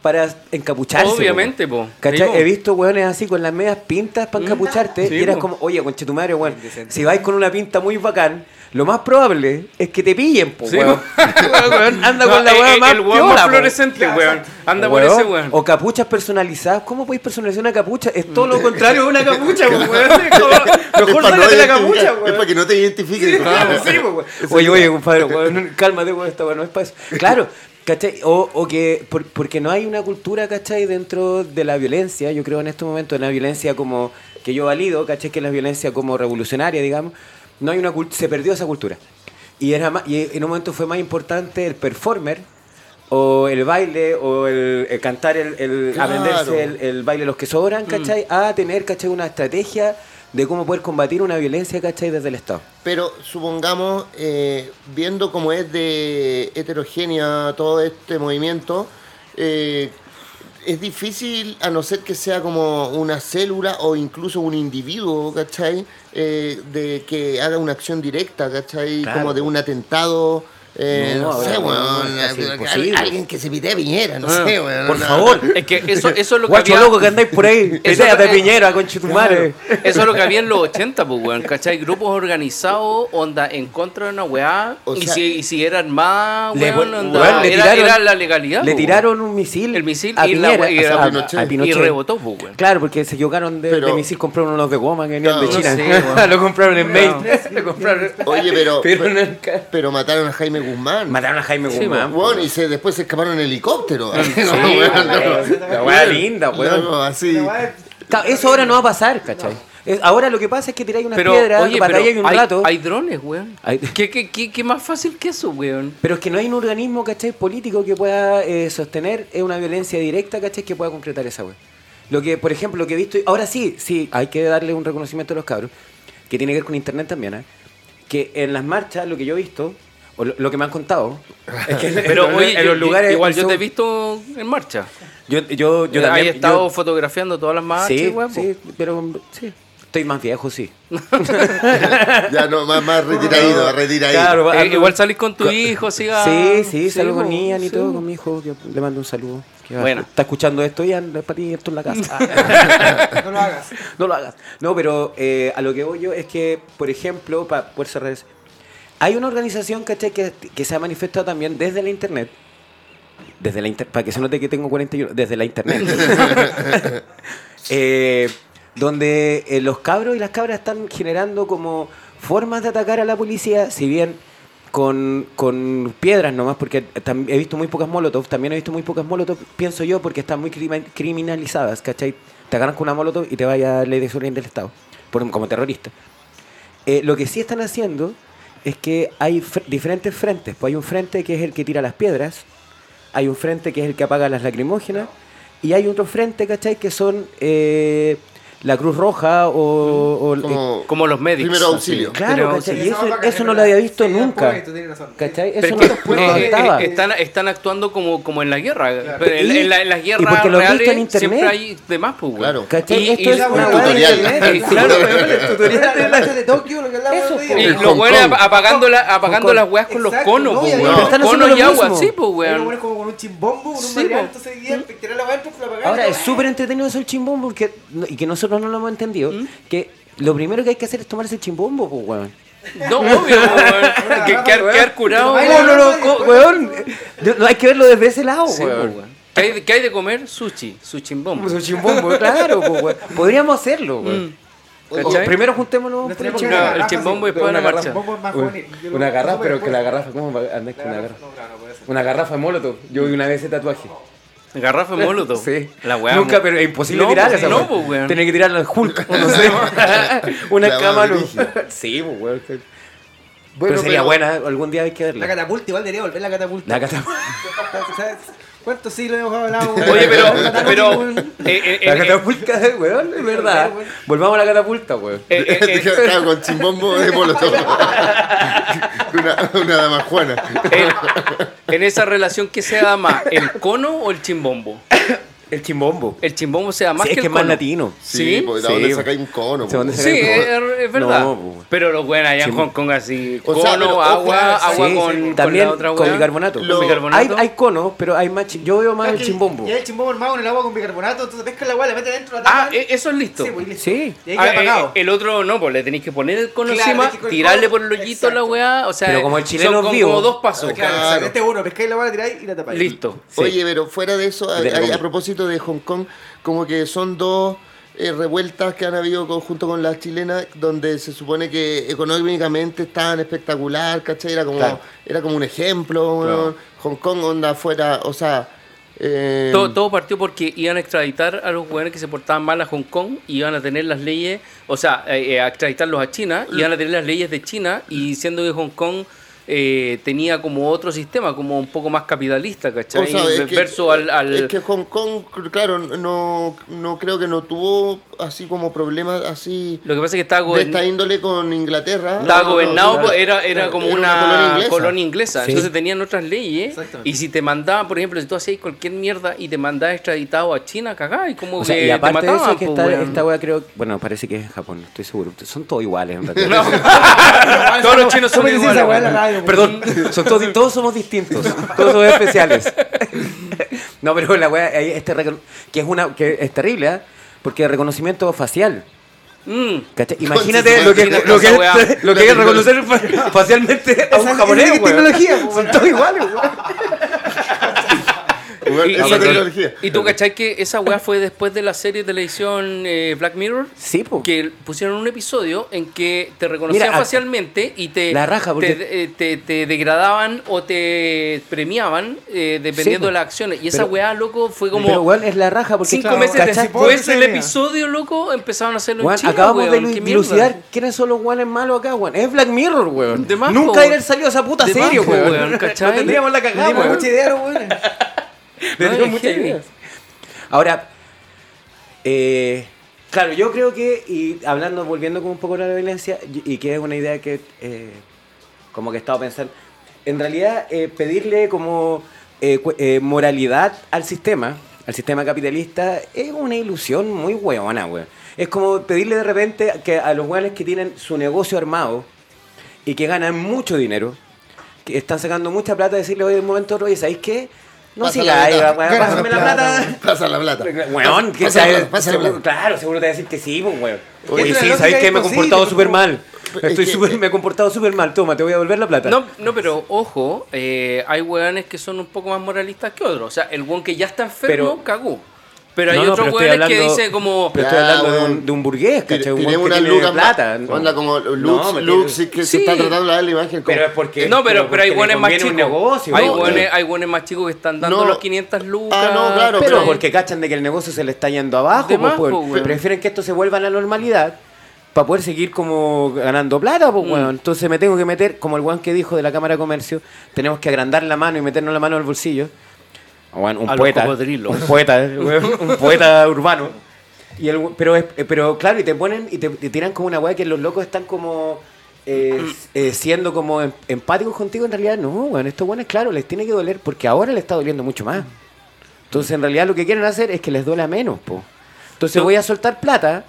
para encapucharse. Obviamente, po. ¿Cachai? Digo. He visto weones así con las medias pintas para encapucharte Sí, y eras po. como, oye, conche tu madre, weón. Si vais con una pinta muy bacán, lo más probable es que te pillen, po, Sí, weón. Anda No, con la el- weá el- más El weón piola, más po. fluorescente, weón. Anda por Weón, ese weón. O capuchas personalizadas. ¿Cómo podéis personalizar una capucha? Es todo lo contrario de una capucha, po, weón. Es como, es Mejor para, no sácate la capucha, es weón. para que no te identifiques. Claro, sí, pues, weón. Oye, oye, compadre, weón, cálmate, weón, esta weón no es para eso. Claro, ¿cachai? O, o que, por- porque no hay una cultura, ¿cachai? Dentro de la violencia, yo creo en este momento, en la violencia como, que yo valido, ¿cachai? Que es la violencia como revolucionaria, digamos, no hay una se perdió esa cultura. Y, era más, y en un momento fue más importante el performer, o el baile, o el, el cantar, el, el Claro. aprenderse el, el baile los que sobran, ¿cachai? A tener, ¿cachai? Una estrategia de cómo poder combatir una violencia, ¿cachai? Desde el Estado. Pero supongamos, eh, viendo cómo es de heterogénea todo este movimiento, eh, es difícil, a no ser que sea como una célula o incluso un individuo, ¿cachai? Eh, de que haga una acción directa, ¿cachai? Claro. Como de un atentado. Eh, No, no, sé, weón. no, es casi al- imposible. alguien que se pide Piñera, no Ah, sé, weón. Por no. favor. Es que eso, eso es lo que Guacho había... loco que andáis por ahí. Eso de es- Piñera, con chutumare. Eso es lo que había en los 80, pues, weón, ¿cachai? Grupos organizados, onda, en contra de una weá, O y, sea- si, y si eran más, Le- weón, onda, weón, le era, tiraron- era la legalidad. Le pues, tiraron un misil, El misil a y la- y o sea, a a, Pinochet. a weón. Pinochet. Y rebotó, pues, weón. Claro, porque se equivocaron de, Pero- de misil, compraron unos de goma que venían de China. no sé, lo compraron en. No. Lo compraron. Oye, pero, pero mataron a Jaime Guzmán. Mataron a Jaime Sí, Guzmán. Bueno, y se, después se escaparon en helicóptero. No, Sí, weón, no. La weá linda, weón. No, así. Eso ahora no va a pasar, ¿cachai? Ahora lo que pasa es que tiráis una Pero, piedra, oye, batalláis pero un hay, rato. hay drones, weón. ¿Qué, qué, qué, qué más fácil que eso, weón? Pero es que no hay un organismo, ¿cachai? Político que pueda eh, sostener eh, una violencia directa, ¿cachai? Que pueda concretar esa wea. Lo que, por ejemplo, lo que he visto. Ahora sí, sí, hay que darle un reconocimiento a los cabros, que tiene que ver con internet también, ¿eh? Que en las marchas, lo que yo he visto, o lo, lo que me han contado, es que Pero, en, oye, en yo- los lugares. igual yo son- te he visto en marcha. Yo, yo, yo Yo también. he estado yo- fotografiando todas las marchas, sí, weón. sí, pero sí. Estoy más viejo, sí. Ya no, más, más retiradito, más retiradito. Claro, Eh, igual salís con tu hijo, siga. Sí, sí, salgo con Ian y sí, todo, con mi hijo, que le mando un saludo. que Bueno. Está escuchando esto, Ian, es para ti, esto en la casa. No lo hagas. no lo hagas. No, pero eh, a lo que voy yo es que, por ejemplo, para poder cerrar hay una organización, ¿cachai? Que, que se ha manifestado también desde la internet. Desde la inter- para que se note que tengo 41, desde la internet. Eh, donde eh, los cabros y las cabras están generando como formas de atacar a la policía, si bien con, con piedras nomás, porque he visto muy pocas molotov, también he visto muy pocas molotov, pienso yo, porque están muy crima- criminalizadas, ¿cachai? Te agarran con una molotov y te vaya a ley de del Estado, por, como terrorista. Eh, lo que sí están haciendo es que hay diferentes frentes. Pues hay un frente que es el que tira las piedras, hay un frente que es el que apaga las lacrimógenas, y hay otro frente, ¿cachai? Que son eh, la Cruz Roja o... o- eh, Como, los médicos. Primero auxilio. claro, Pero- ¿cachai? Y eso, eso no lo había visto sí, nunca. pues, no, no eh, estaba. están, están actuando como, como en la guerra. Pero en, Y- en la- en las y guerras porque lo he visto reales en internet. siempre hay demás, pues. Claro. ¿Cachai? Y- Esto y- es un tutorial. internet. Claro, el tutorial de La Tokio, lo que hablamos Eso, Y los apagando, la, apagando Kong. las weas con los conos, no, pues, Conos y lo agua, sí, pues, weón. bueno, como con un chimbombo, con un entonces la apagaban, Ahora es súper entretenido eso el chimbombo porque, no- y que nosotros no lo hemos entendido, que lo primero que hay que hacer es tomarse el chimbombo, pues, weón. No, obvio, weón. Que quedar, quedar curado, No, weón. no, no, co- weón. No, hay que verlo desde ese lado, Sí, weón. pues, weón. ¿Qué hay, de- qué hay de comer? Sushi, sushimbombo. Su chimbombo, claro, po, weón. Podríamos hacerlo, weón. Mm. Primero juntémonos por el. No, una el garrafa, chimbombo y después una una marcha. Chimbombo es más Una, garrafa, no, pero que la garrafa, ¿cómo andar con una garrafa? No, no. Una garrafa de molotov. Yo vi una vez ese tatuaje. Garrafa de molotov. Sí. La weá. Nunca, pero es imposible No, tirarla pues, esa no, pues, weón. Tiene que tirarla al Hulk. No sé. una La cama brígida. Sí, pues, weón. Bueno, pero sería pero- buena, algún día hay que La verla. catapulta, igual debería volver la catapulta. La catapulta. ¿Cuántos siglos hemos hablado? Oye, pero. La pero catapulta, eh, eh, La eh, catapulta, weón, es verdad. Volvamos a la catapulta, weón. eh, eh, eh, Claro, con chimbombo de molotov. una, una dama juana. en- en esa relación, ¿qué se da más? ¿El cono o el chimbombo? El chimbombo. El chimbombo se da más Sí, es que que el es más cono. latino. Sí, porque ¿de sí. dónde sacáis un cono? Sí, Sacáis es, cono. es verdad. No, pues. pero lo bueno allá en Sí. Hong Kong así. O Cono, sea, pero, agua, sí, agua Sí, con, sí. con También la otra con weá. bicarbonato. Lo- Con bicarbonato. Hay, hay conos, pero hay más. Yo veo más el que- chimbombo. Y el chimbombo armado en el agua con bicarbonato, entonces pesca la agua, le mete dentro la tapa. Ah, eh, eso es listo. Sí, pues, listo. Sí. Y ahí Ah, queda eh, apagado. el otro no, pues le tenéis que poner el cono Claro, encima, es que con el tirarle cono- por el hoyito a la weá. O sea, Pero como el chileno son como, dos pasos. Claro, este uno, pescáis la la tiráis y la tapáis. Listo. Sí. Oye, pero fuera de eso, a, De- de Hong Kong, como que son dos eh, revueltas que han habido con- junto con las chilenas, donde se supone que económicamente estaban espectacular, ¿cachai? Era como, Claro. era como un ejemplo. Hong Kong onda fuera, o sea... eh, Todo, todo partió porque iban a extraditar a los hueones que se portaban mal a Hong Kong, iban a tener las leyes, o sea, eh, a extraditarlos a China, iban a tener las leyes de China y siendo que Hong Kong eh, tenía como otro sistema, como un poco más capitalista, ¿cachai? O sea, es que, Verso al... al- es que Hong Kong, claro, no, no creo que no tuvo así como problemas así Lo que pasa es que estaba, de gober- esta índole con Inglaterra. estaba No, no, gobernado, no, era, era como era una, colonia inglesa. colonia inglesa. Sí. Entonces tenían otras leyes. Y si te mandaban, por ejemplo, si tú hacías cualquier mierda y te mandabas extraditado a China, cagá, y como O sea, que y aparte te de mataban, eso, que pues, esta, weón. esta wea creo. Bueno, parece que es en Japón, estoy seguro. Son todos iguales, en realidad. No. Todos los chinos son ¿Cómo decís esa iguales. Weá? Perdón, son todos, todos somos distintos, todos somos especiales. No, pero la wea, ahí este que es una que es terrible, ¿ah? Porque reconocimiento facial. Mm. ¿cachai? Imagínate lo que, lo que, lo que es reconocer fa- facialmente a un japonés, tecnología, Son todos iguales, weón. Weón, Y, esa y- tecnología. y tú cachai que esa weá fue después de la serie de televisión eh, Black Mirror, Sí, po. que pusieron un episodio en que te reconocían Mira, a- facialmente y te, La raja, porque- te, eh, te- te degradaban o te premiaban eh, dependiendo de las acciones. Y esa Pero- weá, loco, fue como Pero, weón, es la raja porque cinco claro, meses ¿cachai? después del episodio, loco, empezaron a hacerlo Weón, en China, acabamos weón, de dilucidar quiénes son los guanes malos acá, weón. Es Black Mirror, weón. Nunca haber salido esa puta serie, weón. weón. No tendríamos la cagada, weón. mucha idea, weones. Le No, muchas ideas. Ahora, eh, claro, yo creo que, y hablando, volviendo con un poco a la violencia, y y que es una idea que eh, como que he estado pensando, en realidad eh, pedirle como eh, moralidad al sistema, al sistema capitalista, es una ilusión muy hueona, weón. Es como pedirle de repente que a los weones que tienen su negocio armado y que ganan mucho dinero, que están sacando mucha plata, decirle hoy en un momento, oye, ¿sabéis qué? No Pasa sigas la ahí, plata. weón, pásame la la plata. plata, Pasa la plata. Weón, la sabes- plata, pasa la seguro- plata. claro, seguro te va a decir que sí, pues, weón. Oye, sí, ¿sabes qué? Me he comportado pues, súper como- mal. Es Estoy que- súper- me he comportado súper mal. Toma, te voy a devolver la plata. No, no, pero ojo, eh, hay weones que son un poco más moralistas que otros. O sea, el weón que ya está enfermo Pero- cagó. Pero hay No, no, otros weones que dice como. Pero estoy Ya, hablando de un, de un burgués, ¿cachai? Un weón que tiene plata. no. Onda como Lux, Lux, tiene- que Sí. se está tratando de dar la imagen. como- Pero es porque. No, pero, pero hay weones más chicos. un negocio. hay, weón. hay más chicos que están dando No. los 500 lucas. Ah, no, claro, Pero pero- porque cachan de que el negocio se le está yendo abajo, pues, weón. prefieren que esto se vuelva a la normalidad para poder seguir como ganando plata, pues, Mm. weón. Entonces me tengo que meter, como el weón que dijo de la Cámara de Comercio, tenemos que agrandar la mano y meternos la mano al bolsillo. Un A poeta, un poeta, un poeta urbano. Y el, pero, es- pero claro, y te ponen y te, te tiran como una weá que los locos están como eh, eh, siendo como em- empáticos contigo. En realidad, no, weón. Estos weones, claro, les tiene que doler porque ahora les está doliendo mucho más. Entonces, en realidad, lo que quieren hacer es que les duela menos, po. Entonces, voy a soltar plata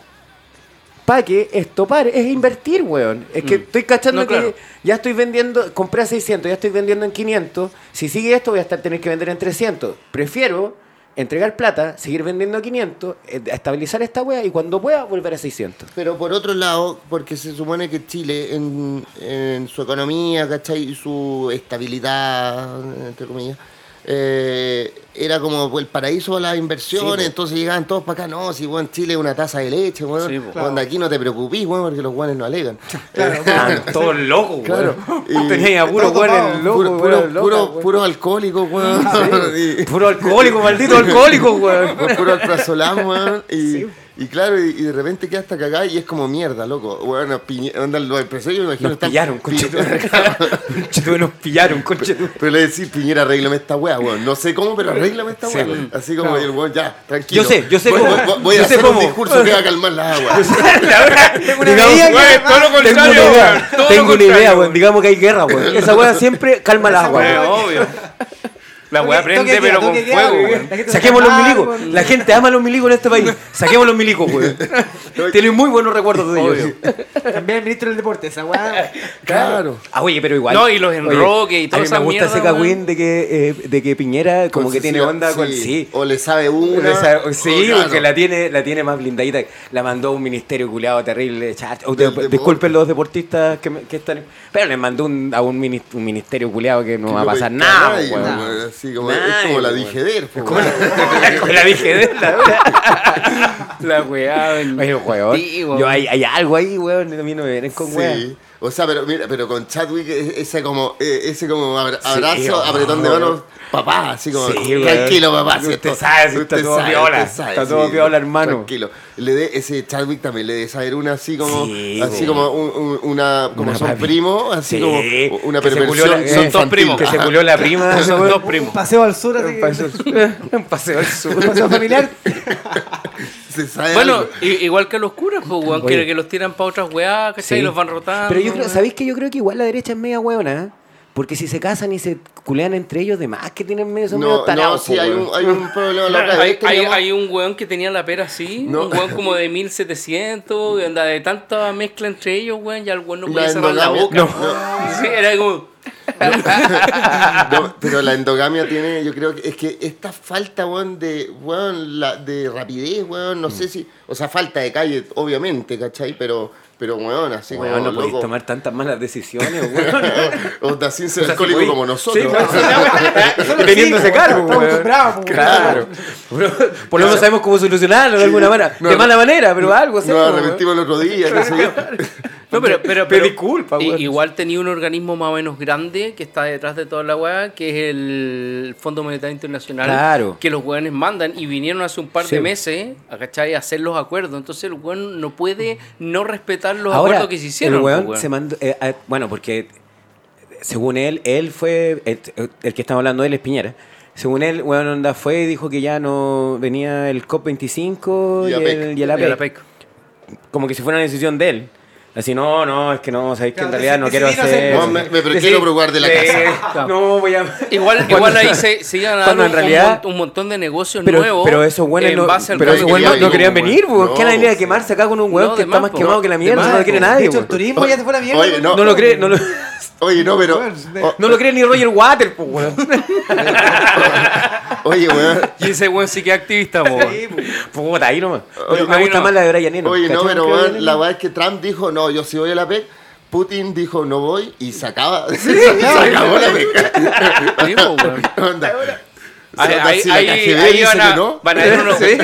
para que esto pare. Es invertir, weón. Es que Mm. estoy cachando No, que claro. ya estoy vendiendo, compré a 600, ya estoy vendiendo en 500. Si sigue esto, voy a estar tener que vender en 300. Prefiero entregar plata, seguir vendiendo a 500, eh, estabilizar esta wea y cuando pueda volver a 600. Pero por otro lado, porque se supone que Chile, en, en su economía, ¿cachai? Y su estabilidad, entre comillas, eh, era como el paraíso de las inversiones, Sí, entonces llegaban todos para acá, no, si weón, Chile es una taza de leche, weón, Sí, cuando aquí no te preocupís, weón, porque los guanes no alegan. Estaban todos locos. Claro. Y- Tenía puro Todo güey tomado. loco, puro, puro, loca, puro, güey. puro alcohólico, weón. Y- Puro alcohólico, maldito alcohólico. Por puro alprazolam, weón. Y, y claro, y, y de repente queda hasta cagada y es como mierda, loco. Bueno, piñe, onda, los empresarios me imagino Nos están- pillaron, pi- conchetumare. nos pillaron, conchetumare. Pero le decís, Piñera, arréglame esta weá, weón. No sé cómo, pero arréglame esta Sí, weá. weón. Así como el weón, ya, tranquilo. Yo sé, yo sé voy, cómo. voy- voy a Yo hacer un discurso que va a calmar las aguas. Tengo una Digamos, todo lo Tengo contrario, una weón, idea, tengo una idea, weón. Digamos que hay guerra, weón. Esa weá siempre calma las aguas, obvio. La weá prende, pero con fuego, weón. Saquemos los va a milicos. La gente ama los milicos en este país. Saquemos los milicos, weón. Tiene muy buenos recuerdos de ellos. También el ministro del deporte, esa weá. Claro. Ah, oye, pero igual. No, y los enroques y Oye, toda A mí esa me gusta ese cagüín de que, eh, de que Piñera como que tiene onda con. sí. Sí. O le sabe una. Sabe- Sí, o claro. porque la tiene, la tiene más blindadita. La mandó a un ministerio culiado terrible. de- disculpen los deportistas que, me- que están. Pero le mandó un- a un, mini- un ministerio culiado que no va a pasar nada, weón. Así como, es Nadie, como la. DGDER, po, Como weón. la, la dije de la La weá. Sí, weón. Yo, hay, hay algo ahí, weón. A mí no me vienen con weón. Sí. O sea, pero mira, pero con Chadwick e- ese como eh, ese como abra- Sí, abrazo, apretón de manos, papá, así como Sí, tranquilo, papá, si Usted esto- sabe, si está usted todo sabe, piola, usted sabe, está todo piola, hermano. Tranquilo. Le dé ese Chadwick también le debe saber una así como Sí, así como un- un- una como Una son primos, así Sí, como una perversión la- son infantil. primos. Que se culió la prima. Son dos Un primos. paseo al sur, así. Un paseo, un paseo al sur. Un paseo familiar. Se sabe Bueno, algo. igual que los curas, pues, weón, que, que los tiran para otras weá, ¿cachai? Sí. Y los van rotando. Pero yo creo. ¿sabéis que yo creo que igual la derecha es media hueona? ¿eh? Porque si se casan y se culean entre ellos, de más que tienen medio, son medio No, no, tarados. sí, hay un, hay un problema. La otra Hay, vez hay, teníamos- hay un weón que tenía la pera así, No. un weón como de 1700, y anda de tanta mezcla entre ellos, weón, ya el weón no podía cerrar la boca. no, Sí, era como... No, pero la endogamia tiene, yo creo que es que esta falta, weón, de, weón, la, de rapidez, weón, no Mm. sé si, o sea, falta de calle, obviamente, ¿cachai? Pero, pero weón, así Weón, como no podéis tomar tantas malas decisiones, weón. o de sin ser O sea, alcohólico sí, como Sí, nosotros. weón. Y teniendo ese cargo, weón. pues, Claro. Por lo menos sabemos cómo solucionarlo de alguna manera. No, de mala manera, pero algo Nos arrepentimos el otro día, qué sé yo. No, pero, pero, pero weón. igual tenía un organismo más o menos grande que está detrás de toda la weá, que es el Fondo Monetario Internacional, Claro. que los weones mandan y vinieron hace un par Sí. de meses a, ¿cachai? a hacer los acuerdos. Entonces el weón no puede no respetar los Ahora, acuerdos que se hicieron. el weón pues, weón. se mandó, eh, eh, bueno, porque según él, él fue, el, el que estamos hablando de él es Piñera. Según él, weón, onda fue y dijo que ya no venía el COP25 y, Y APEC. el, y el APEC. la PEC. Como que si fuera una decisión de él. Así, no, no, es que no, sabéis que en realidad no quiero hacer. No, me- me prefiero preocupar de la casa. No, voy a. Igual, igual ahí se, se iban a dar cuando un, en realidad- un mon- un montón de negocios Pero, nuevos. pero esos buenos en no, pero esos buenos no, querían venir. No, ¿Qué nadie pues. a quemarse acá con un weón No, que de está más, quemado que la De mierda? No lo quiere nadie, De hecho, el weón. turismo ya se fue a la mierda. No lo cree, no lo, Oye, no, pero. O- no lo cree ni Roger Water, pues, weón. oye, weón. Y ese weón sí que es activista, po, weón. Puta, ahí nomás. Oye, me gusta no. más la de Brian Eno. Oye, no, pero weón, la verdad es que Trump dijo, no, yo sí voy a la PEC. Putin dijo, no voy, y se acaba. se acabó la PEC. Sí, po, weón. Onda. Ahí, van, a, que no. van a haber unos, Sí.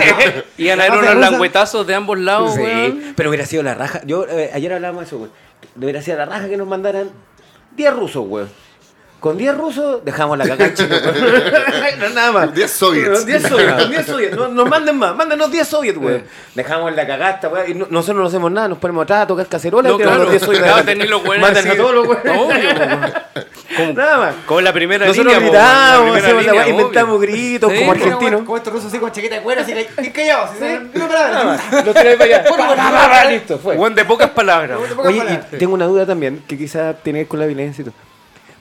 iban a haber mafia unos rusa. langüetazos de ambos lados, Sí, weón. pero hubiera sido la raja. Yo eh, ayer hablábamos de eso, weón. Hubiera sido la raja que nos mandaran 10 rusos, weón. Con 10 rusos dejamos la cagada en Chile, weón. No, nada más. 10 soviets. 10 soviets, con 10 soviets. No, nos manden más, mándenos 10 soviets, weón. Dejamos la cagasta, weón. Y no- nosotros no hacemos nada, nos ponemos atrás a tocar cacerola No, y claro. los 10 soviets. Claro, tenés los weones Manden a todos los. Obvio. Como, Nada más. como la primera Nosotros línea, po, gritamos, la hacemos la línea, weá, inventamos gritos Sí, como argentinos. Como estos rusos así con chaqueta de cuero, así que callados. No para Nada más. Lo tiré para allá. Listo, fue. Weón de pocas palabras. Oye, y tengo una duda también, que quizás tiene que ver con la violencia y todo.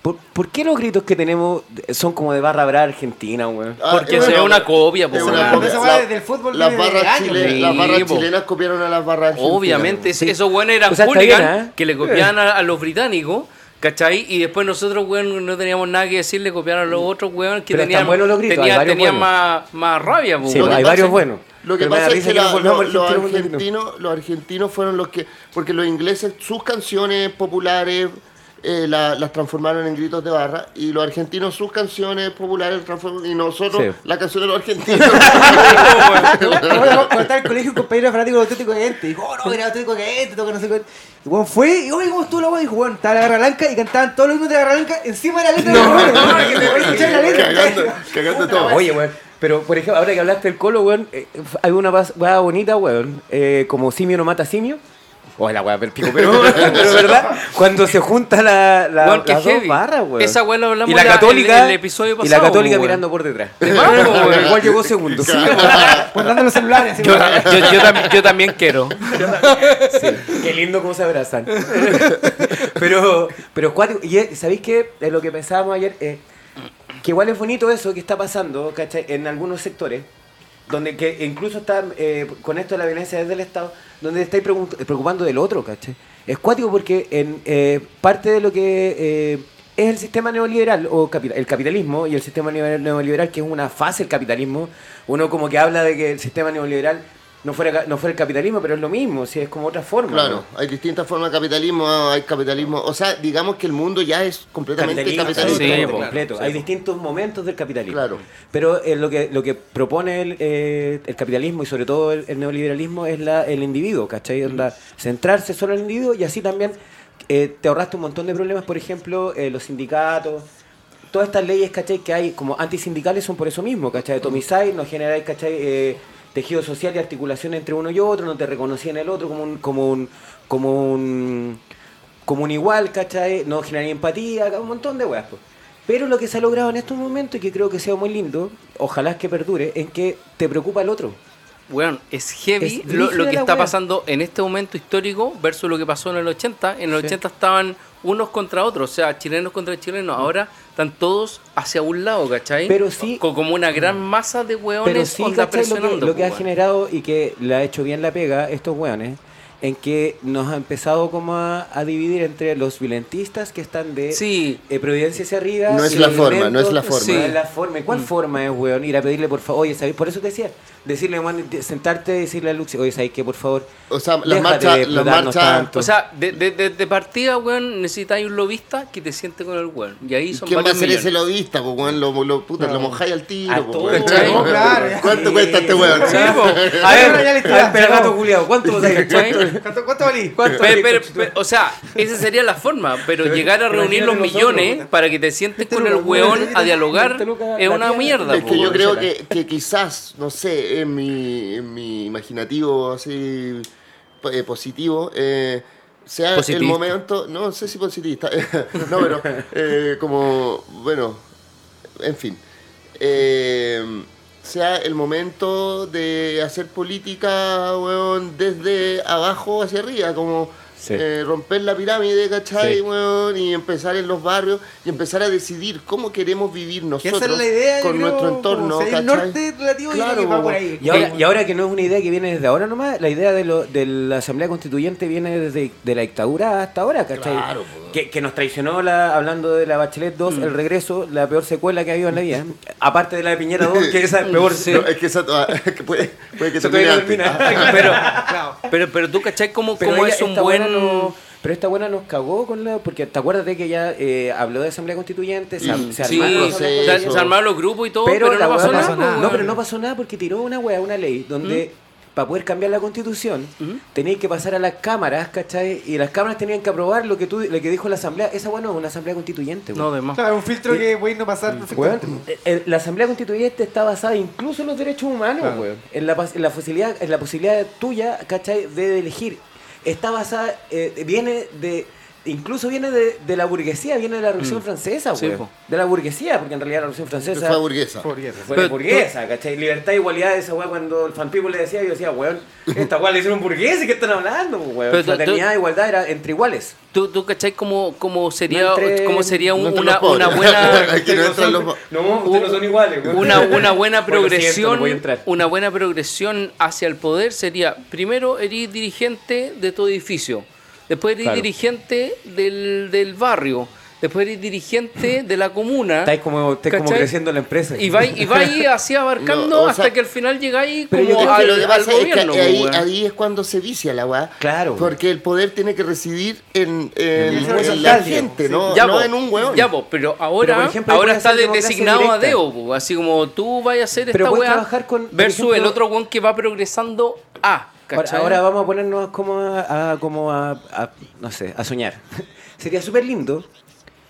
¿Por, por qué los gritos que tenemos son como de barra brava argentina, weón? Ah, Porque se ve una copia, po, una Esa copia. weá La- del fútbol Las barras, chile- sí, las barras po. chilenas copiaron a las barras argentinas. Obviamente, Sí. esos weones eran O sea, está hooligans bien, ¿eh? que le copiaban a, a los británicos, ¿cachai? Y después nosotros, weón, no teníamos nada que decirle, copiar a los otros, weón, que Pero tenían, buenos los gritos, tenían, varios tenían buenos. más, más rabia, po, Sí, hay varios buenos. Lo que pasa es que que nos la- volvamos lo- los, argentinos, los argentinos fueron los que. Porque los ingleses, sus canciones populares eh, la- las transformaron en gritos de barra y los argentinos sus canciones populares y nosotros Sí. las canciones de los argentinos. Cuando estaba en el colegio, un compañero fanático Auténtico Gente. Dijo, oh, no, era Auténtico Gente, toca no sé qué. Y bueno, fue, y oye, ¿cómo estuvo la weá? Dijo, bueno, estaba la Garra Blanca y cantaban todos los himnos de la Garra Blanca encima de la letra. No, no, que te voy a escuchar la letra. cagando, cagando todo. Oye, weón. Pero, por ejemplo, ahora que hablaste del colo, weón, eh, hay una weá bonita, weón. eh, como simio no mata simio. O la weá, pero pico, pero, pero verdad, cuando se junta la, la, Weón, qué las dos barras, weón. Esa weá lo hablamos y la católica, en el episodio Y la pasado, católica weón. mirando por detrás. weón. Igual llegó segundo. Sí, Guardando los celulares. Yo, yo, yo tam- yo también quiero. Qué lindo cómo se abrazan. pero, pero. Y ¿sabéis qué? Es lo que pensábamos ayer. eh, que igual es bonito eso que está pasando, ¿cachai? En algunos sectores. Donde que incluso está eh, con esto de la violencia desde el Estado, donde estáis preocupando del otro, ¿cachai? Es cuático porque en eh, parte de lo que eh, es el sistema neoliberal, o el capitalismo y el sistema neo- neoliberal, que es una fase del capitalismo, uno como que habla de que el sistema neoliberal no fuera, no fuera el capitalismo, pero es lo mismo, si es como otra forma. Claro, ¿no? hay distintas formas de capitalismo, hay capitalismo, o sea, digamos que el mundo ya es completamente capitalista. Sí, completo. Sí, Hay distintos momentos del capitalismo. Claro. Pero eh, lo que lo que propone el, eh, el capitalismo y sobre todo el, el neoliberalismo es la, el individuo, ¿cachai? Onda, centrarse solo en el individuo y así también eh, te ahorraste un montón de problemas, por ejemplo, eh, los sindicatos. Todas estas leyes, ¿cachai? Que hay como antisindicales son por eso mismo, ¿cachai? Tomicide, no generáis, ¿cachai? Eh, tejido social y articulación entre uno y otro, no te reconocían el otro como un, como un, como un, como un igual, ¿cachai? No generaría empatía, un montón de weas, pues. Pero lo que se ha logrado en estos momentos, y que creo que sea muy lindo, ojalá es que perdure, en que te preocupa el otro. Weón, es heavy Es lo, que está wea. pasando en este momento histórico versus lo que pasó en el 80. En el 80 estaban unos contra otros, o sea, chilenos contra chilenos. Ahora están todos hacia un lado, ¿cachai? Pero sí- Co- Como una gran masa de Pero weones sí, onda ¿cachai? Lo que, presionando. lo que ha generado y que le ha hecho bien la pega estos weones, en que nos ha empezado como a, a dividir entre los violentistas que están de Sí. eh, Providencia hacia arriba. No es la forma, no es la forma. Sí. No es la forma. ¿Y cuál forma es, weón? Ir a pedirle, por favor, oye, ¿sabes? Por eso te decía, decirle, weón, de- sentarte y decirle a Luxi, oye, ¿sabes qué, por favor? O sea, de las explotarnos marchas, tanto. O sea, de, de, de- de partida, weón, necesitáis un lobista que te siente con el weón. Y ahí ¿y son ¿quién va a ser ese lobista? Pues, weón, lo, lo, puta, lo mojáis al tiro. A todo, weón. ¿cachai? No, claro. ¿Cuánto Sí. cuesta este weón? Sí, po. A ver, a gato culiao, ¿cuánto vos ¿Cuánto, cuánto valí? Pero- pero- pero- o sea, esa sería la forma, pero llegar a reunir los nosotros, millones para que te sientes con el weón weón, a dialogar 20 lucas es una mierda. Es po, que yo creo que, que quizás, no sé, en mi, en mi imaginativo así eh, positivo, eh, sea el momento, no sé si positivista, no, pero eh, como, bueno, en fin, eh, sea el momento de hacer política, weón, desde abajo hacia arriba, como Sí. eh, romper la pirámide, ¿cachai, Sí. weón? Y empezar en los barrios y empezar a decidir cómo queremos vivir nosotros esa es la idea, yo con creo, nuestro entorno, ¿cachai? el norte relativo Claro, va por ahí. Y ahora, y ahora que no es una idea que viene desde ahora nomás, la idea de, lo, de la Asamblea Constituyente viene desde de la dictadura hasta ahora, ¿cachai? Claro. Que, que nos traicionó, la, hablando de la Bachelet 2, el regreso, la peor secuela que ha habido en la vida. Aparte de la de Piñera 2, que esa es peor. No, es que esa que puede, puede que Eso termine termina. Pero, Claro. pero, pero tú, ¿cachai? Cómo, Pero cómo ella- es un buen. no- pero esta buena nos cagó con la. Porque te acuerdas de que ella eh, habló de Asamblea Constituyente, se, Mm, se Sí, armaron se, eso. se armaron los grupos y todo, pero, no pasó nada. pasó po, nada. No, pero no pasó nada porque tiró una weá, una ley, donde para poder cambiar la constitución teníais que pasar a las cámaras, ¿cachai? Y las cámaras tenían que aprobar lo que tú, lo que dijo la asamblea. Esa weá no es una asamblea constituyente, No, de más. Claro, un filtro que puede no pasar Weón, perfectamente. eh, eh, la asamblea constituyente está basada incluso en los derechos humanos, Claro. En la, en la posibilidad, en la posibilidad tuya, ¿cachai? De elegir. Está basada, eh, viene de. Incluso viene de, de la burguesía, viene de la Revolución Francesa, Sí, weón. po. De la burguesía, porque en realidad la Revolución Francesa. Fue burguesa. Burguesa. Fue Pero burguesa, ¿cachai? Libertad e igualdad, esa weá, cuando el fan people le decía, yo decía, weón, esta weá le hicieron burgueses, ¿qué están hablando, weón? Pero tú- Fraternidad e igualdad era entre iguales. ¿Tú, tú cachai cómo, cómo sería, No entre- cómo sería un- no entre una, una buena Aquí no los No, ustedes no son iguales, weón. una, una buena progresión una buena progresión hacia el poder sería primero eres dirigente de tu edificio después eres Claro. dirigente del, del barrio después eres dirigente de la comuna. Estáis como, estáis como creciendo la empresa. Y vais, y vais así abarcando No, o hasta sea, que al final llegáis como al, lo al pasa es que gobierno. ahí, ahí es cuando se vicia la weá. Claro. Porque el poder tiene que residir en, en- el en alcalde, la sí. gente, no, Ya, no po, en un weón. Ya, po, pero ahora, Pero, ejemplo, ahora está designado a. Deo, po, así como tú vas a hacer Pero esta weá trabajar con, versus el ejemplo- otro weón que va progresando a. Ahora, vamos a ponernos como a, a- como a, a- no sé, a soñar. Sería súper lindo,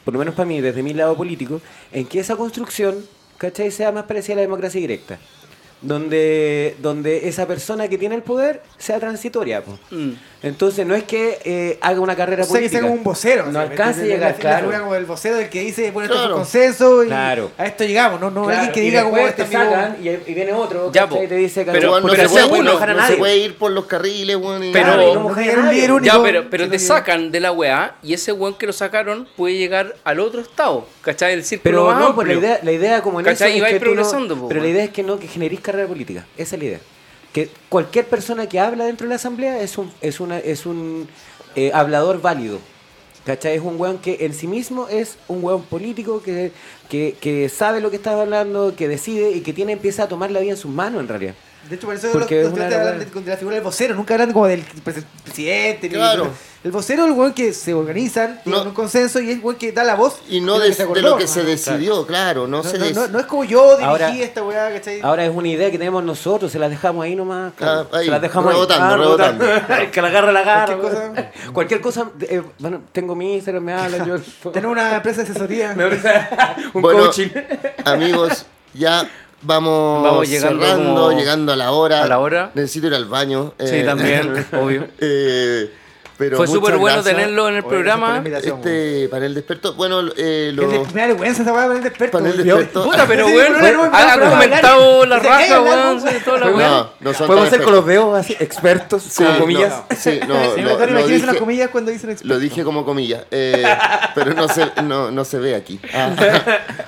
por lo menos para mí, desde mi lado político, en que esa construcción, ¿cachai? Sea más parecida a la democracia directa. Donde, donde esa persona que tiene el poder sea transitoria. Mm. Entonces no es que eh, haga una carrera O sea, que política. sea como un vocero. No o sea, alcanza a llegar, la claro. como el vocero del que dice, bueno, esto Claro. fue consenso y Claro. a esto llegamos, no, no Claro, alguien que diga como después este te amigo- sacan y, y viene otro Ya, y te dice que Pero- no, se puede, uno, no, enojar a no se nadie. puede ir por los carriles, weón. y Pero-. Claro, y no un líder único. Ya, pero, te que- sacan de la weá y ese weón que lo sacaron puede llegar al otro estado, ¿cachai? El círculo Pero más no, pues la amplio. idea, la idea como en ¿Cachai? eso Y es que progresando, pero la idea es que no que generéis carrera política. Esa es la idea. Que cualquier persona que habla dentro de la asamblea es un es una es un eh, hablador válido. ¿Cachai? Es un weón que en sí mismo es un weón político que, que, que sabe lo que está hablando, que decide y que tiene empieza a tomar la vida en sus manos en realidad. De hecho, por eso Porque los, es los estudiantes hablan de, de la figura del vocero, nunca hablan como del pres- presidente. ni- Claro. El vocero es el weón que se organizan, tienen No. un consenso y es el weón que da la voz. Y no de de, lo que se de acordó, lo que ¿no? se decidió, claro. No, No, se no, des- no- no es como yo dirigí Ahora- esta weá, ¿cachai? Ahora es una idea que tenemos nosotros, se las dejamos ahí nomás. claro. Ah, ahí, se las dejamos rebotando, ahí. Ah, rebotando. El que la agarra, la agarra. Cualquier cosa. Cualquier cosa. eh, bueno, tengo mi Instagram, me hablan. Yo, Tenemos una empresa de asesoría. un Bueno, coaching. Amigos, ya vamos, Vamos llegando cerrando, llegando a la hora. a la hora. Necesito ir al baño. Sí, eh, también, obvio. eh, pero Fue súper bueno gracias. tenerlo en el Oye, programa. Este panel de expertos. Bueno, eh, Es lo, de- Me da vergüenza esa weá, panel de expertos. panel de expertos. Puta, pero Sí, weón, no, no, no, no, ha no, no, comentado no, la no, no, raja, no, no, weón, no, No, no son Podemos hacer con los dedos así, expertos, Sí, como no, comillas. sí, no, Sí, lo- dije- unas comillas cuando dicen expertos. Lo dije como comillas, eh, pero no se, no, no se ve aquí. Ah.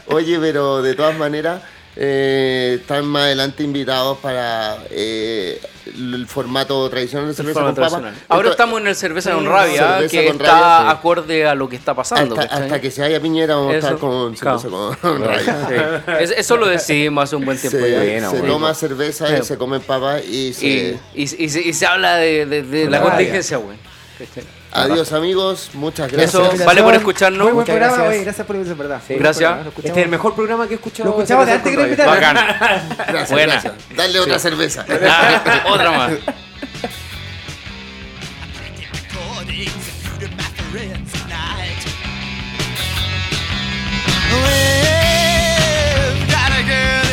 Oye, pero de todas maneras, eh, están más adelante invitados para eh, el formato tradicional de cerveza con papa. tradicional. Ahora estamos en el cerveza con rabia, cerveza que con está rabia, sí. acorde a lo que está pasando. hasta, que se vaya Piñera vamos a estar con claro. cerveza con rabia. Sí. Es- Eso lo decidimos hace un buen tiempo Se, ya. Se toma cerveza y se comen papas y se... Y, y, y se, y se habla de, de- de la Rabia. contingencia, güey. Adiós amigos, muchas gracias. Eso, vale por escucharnos. Muy buen muchas programa, gracias. Wey, gracias por eso, verdad. Sí, gracias. Este es el mejor programa que he escuchado. Lo escuchamos de antes que lo Bacán. Gracias, Buena. gracias. Dale sí. otra cerveza. Ah, otra más. We've got a girl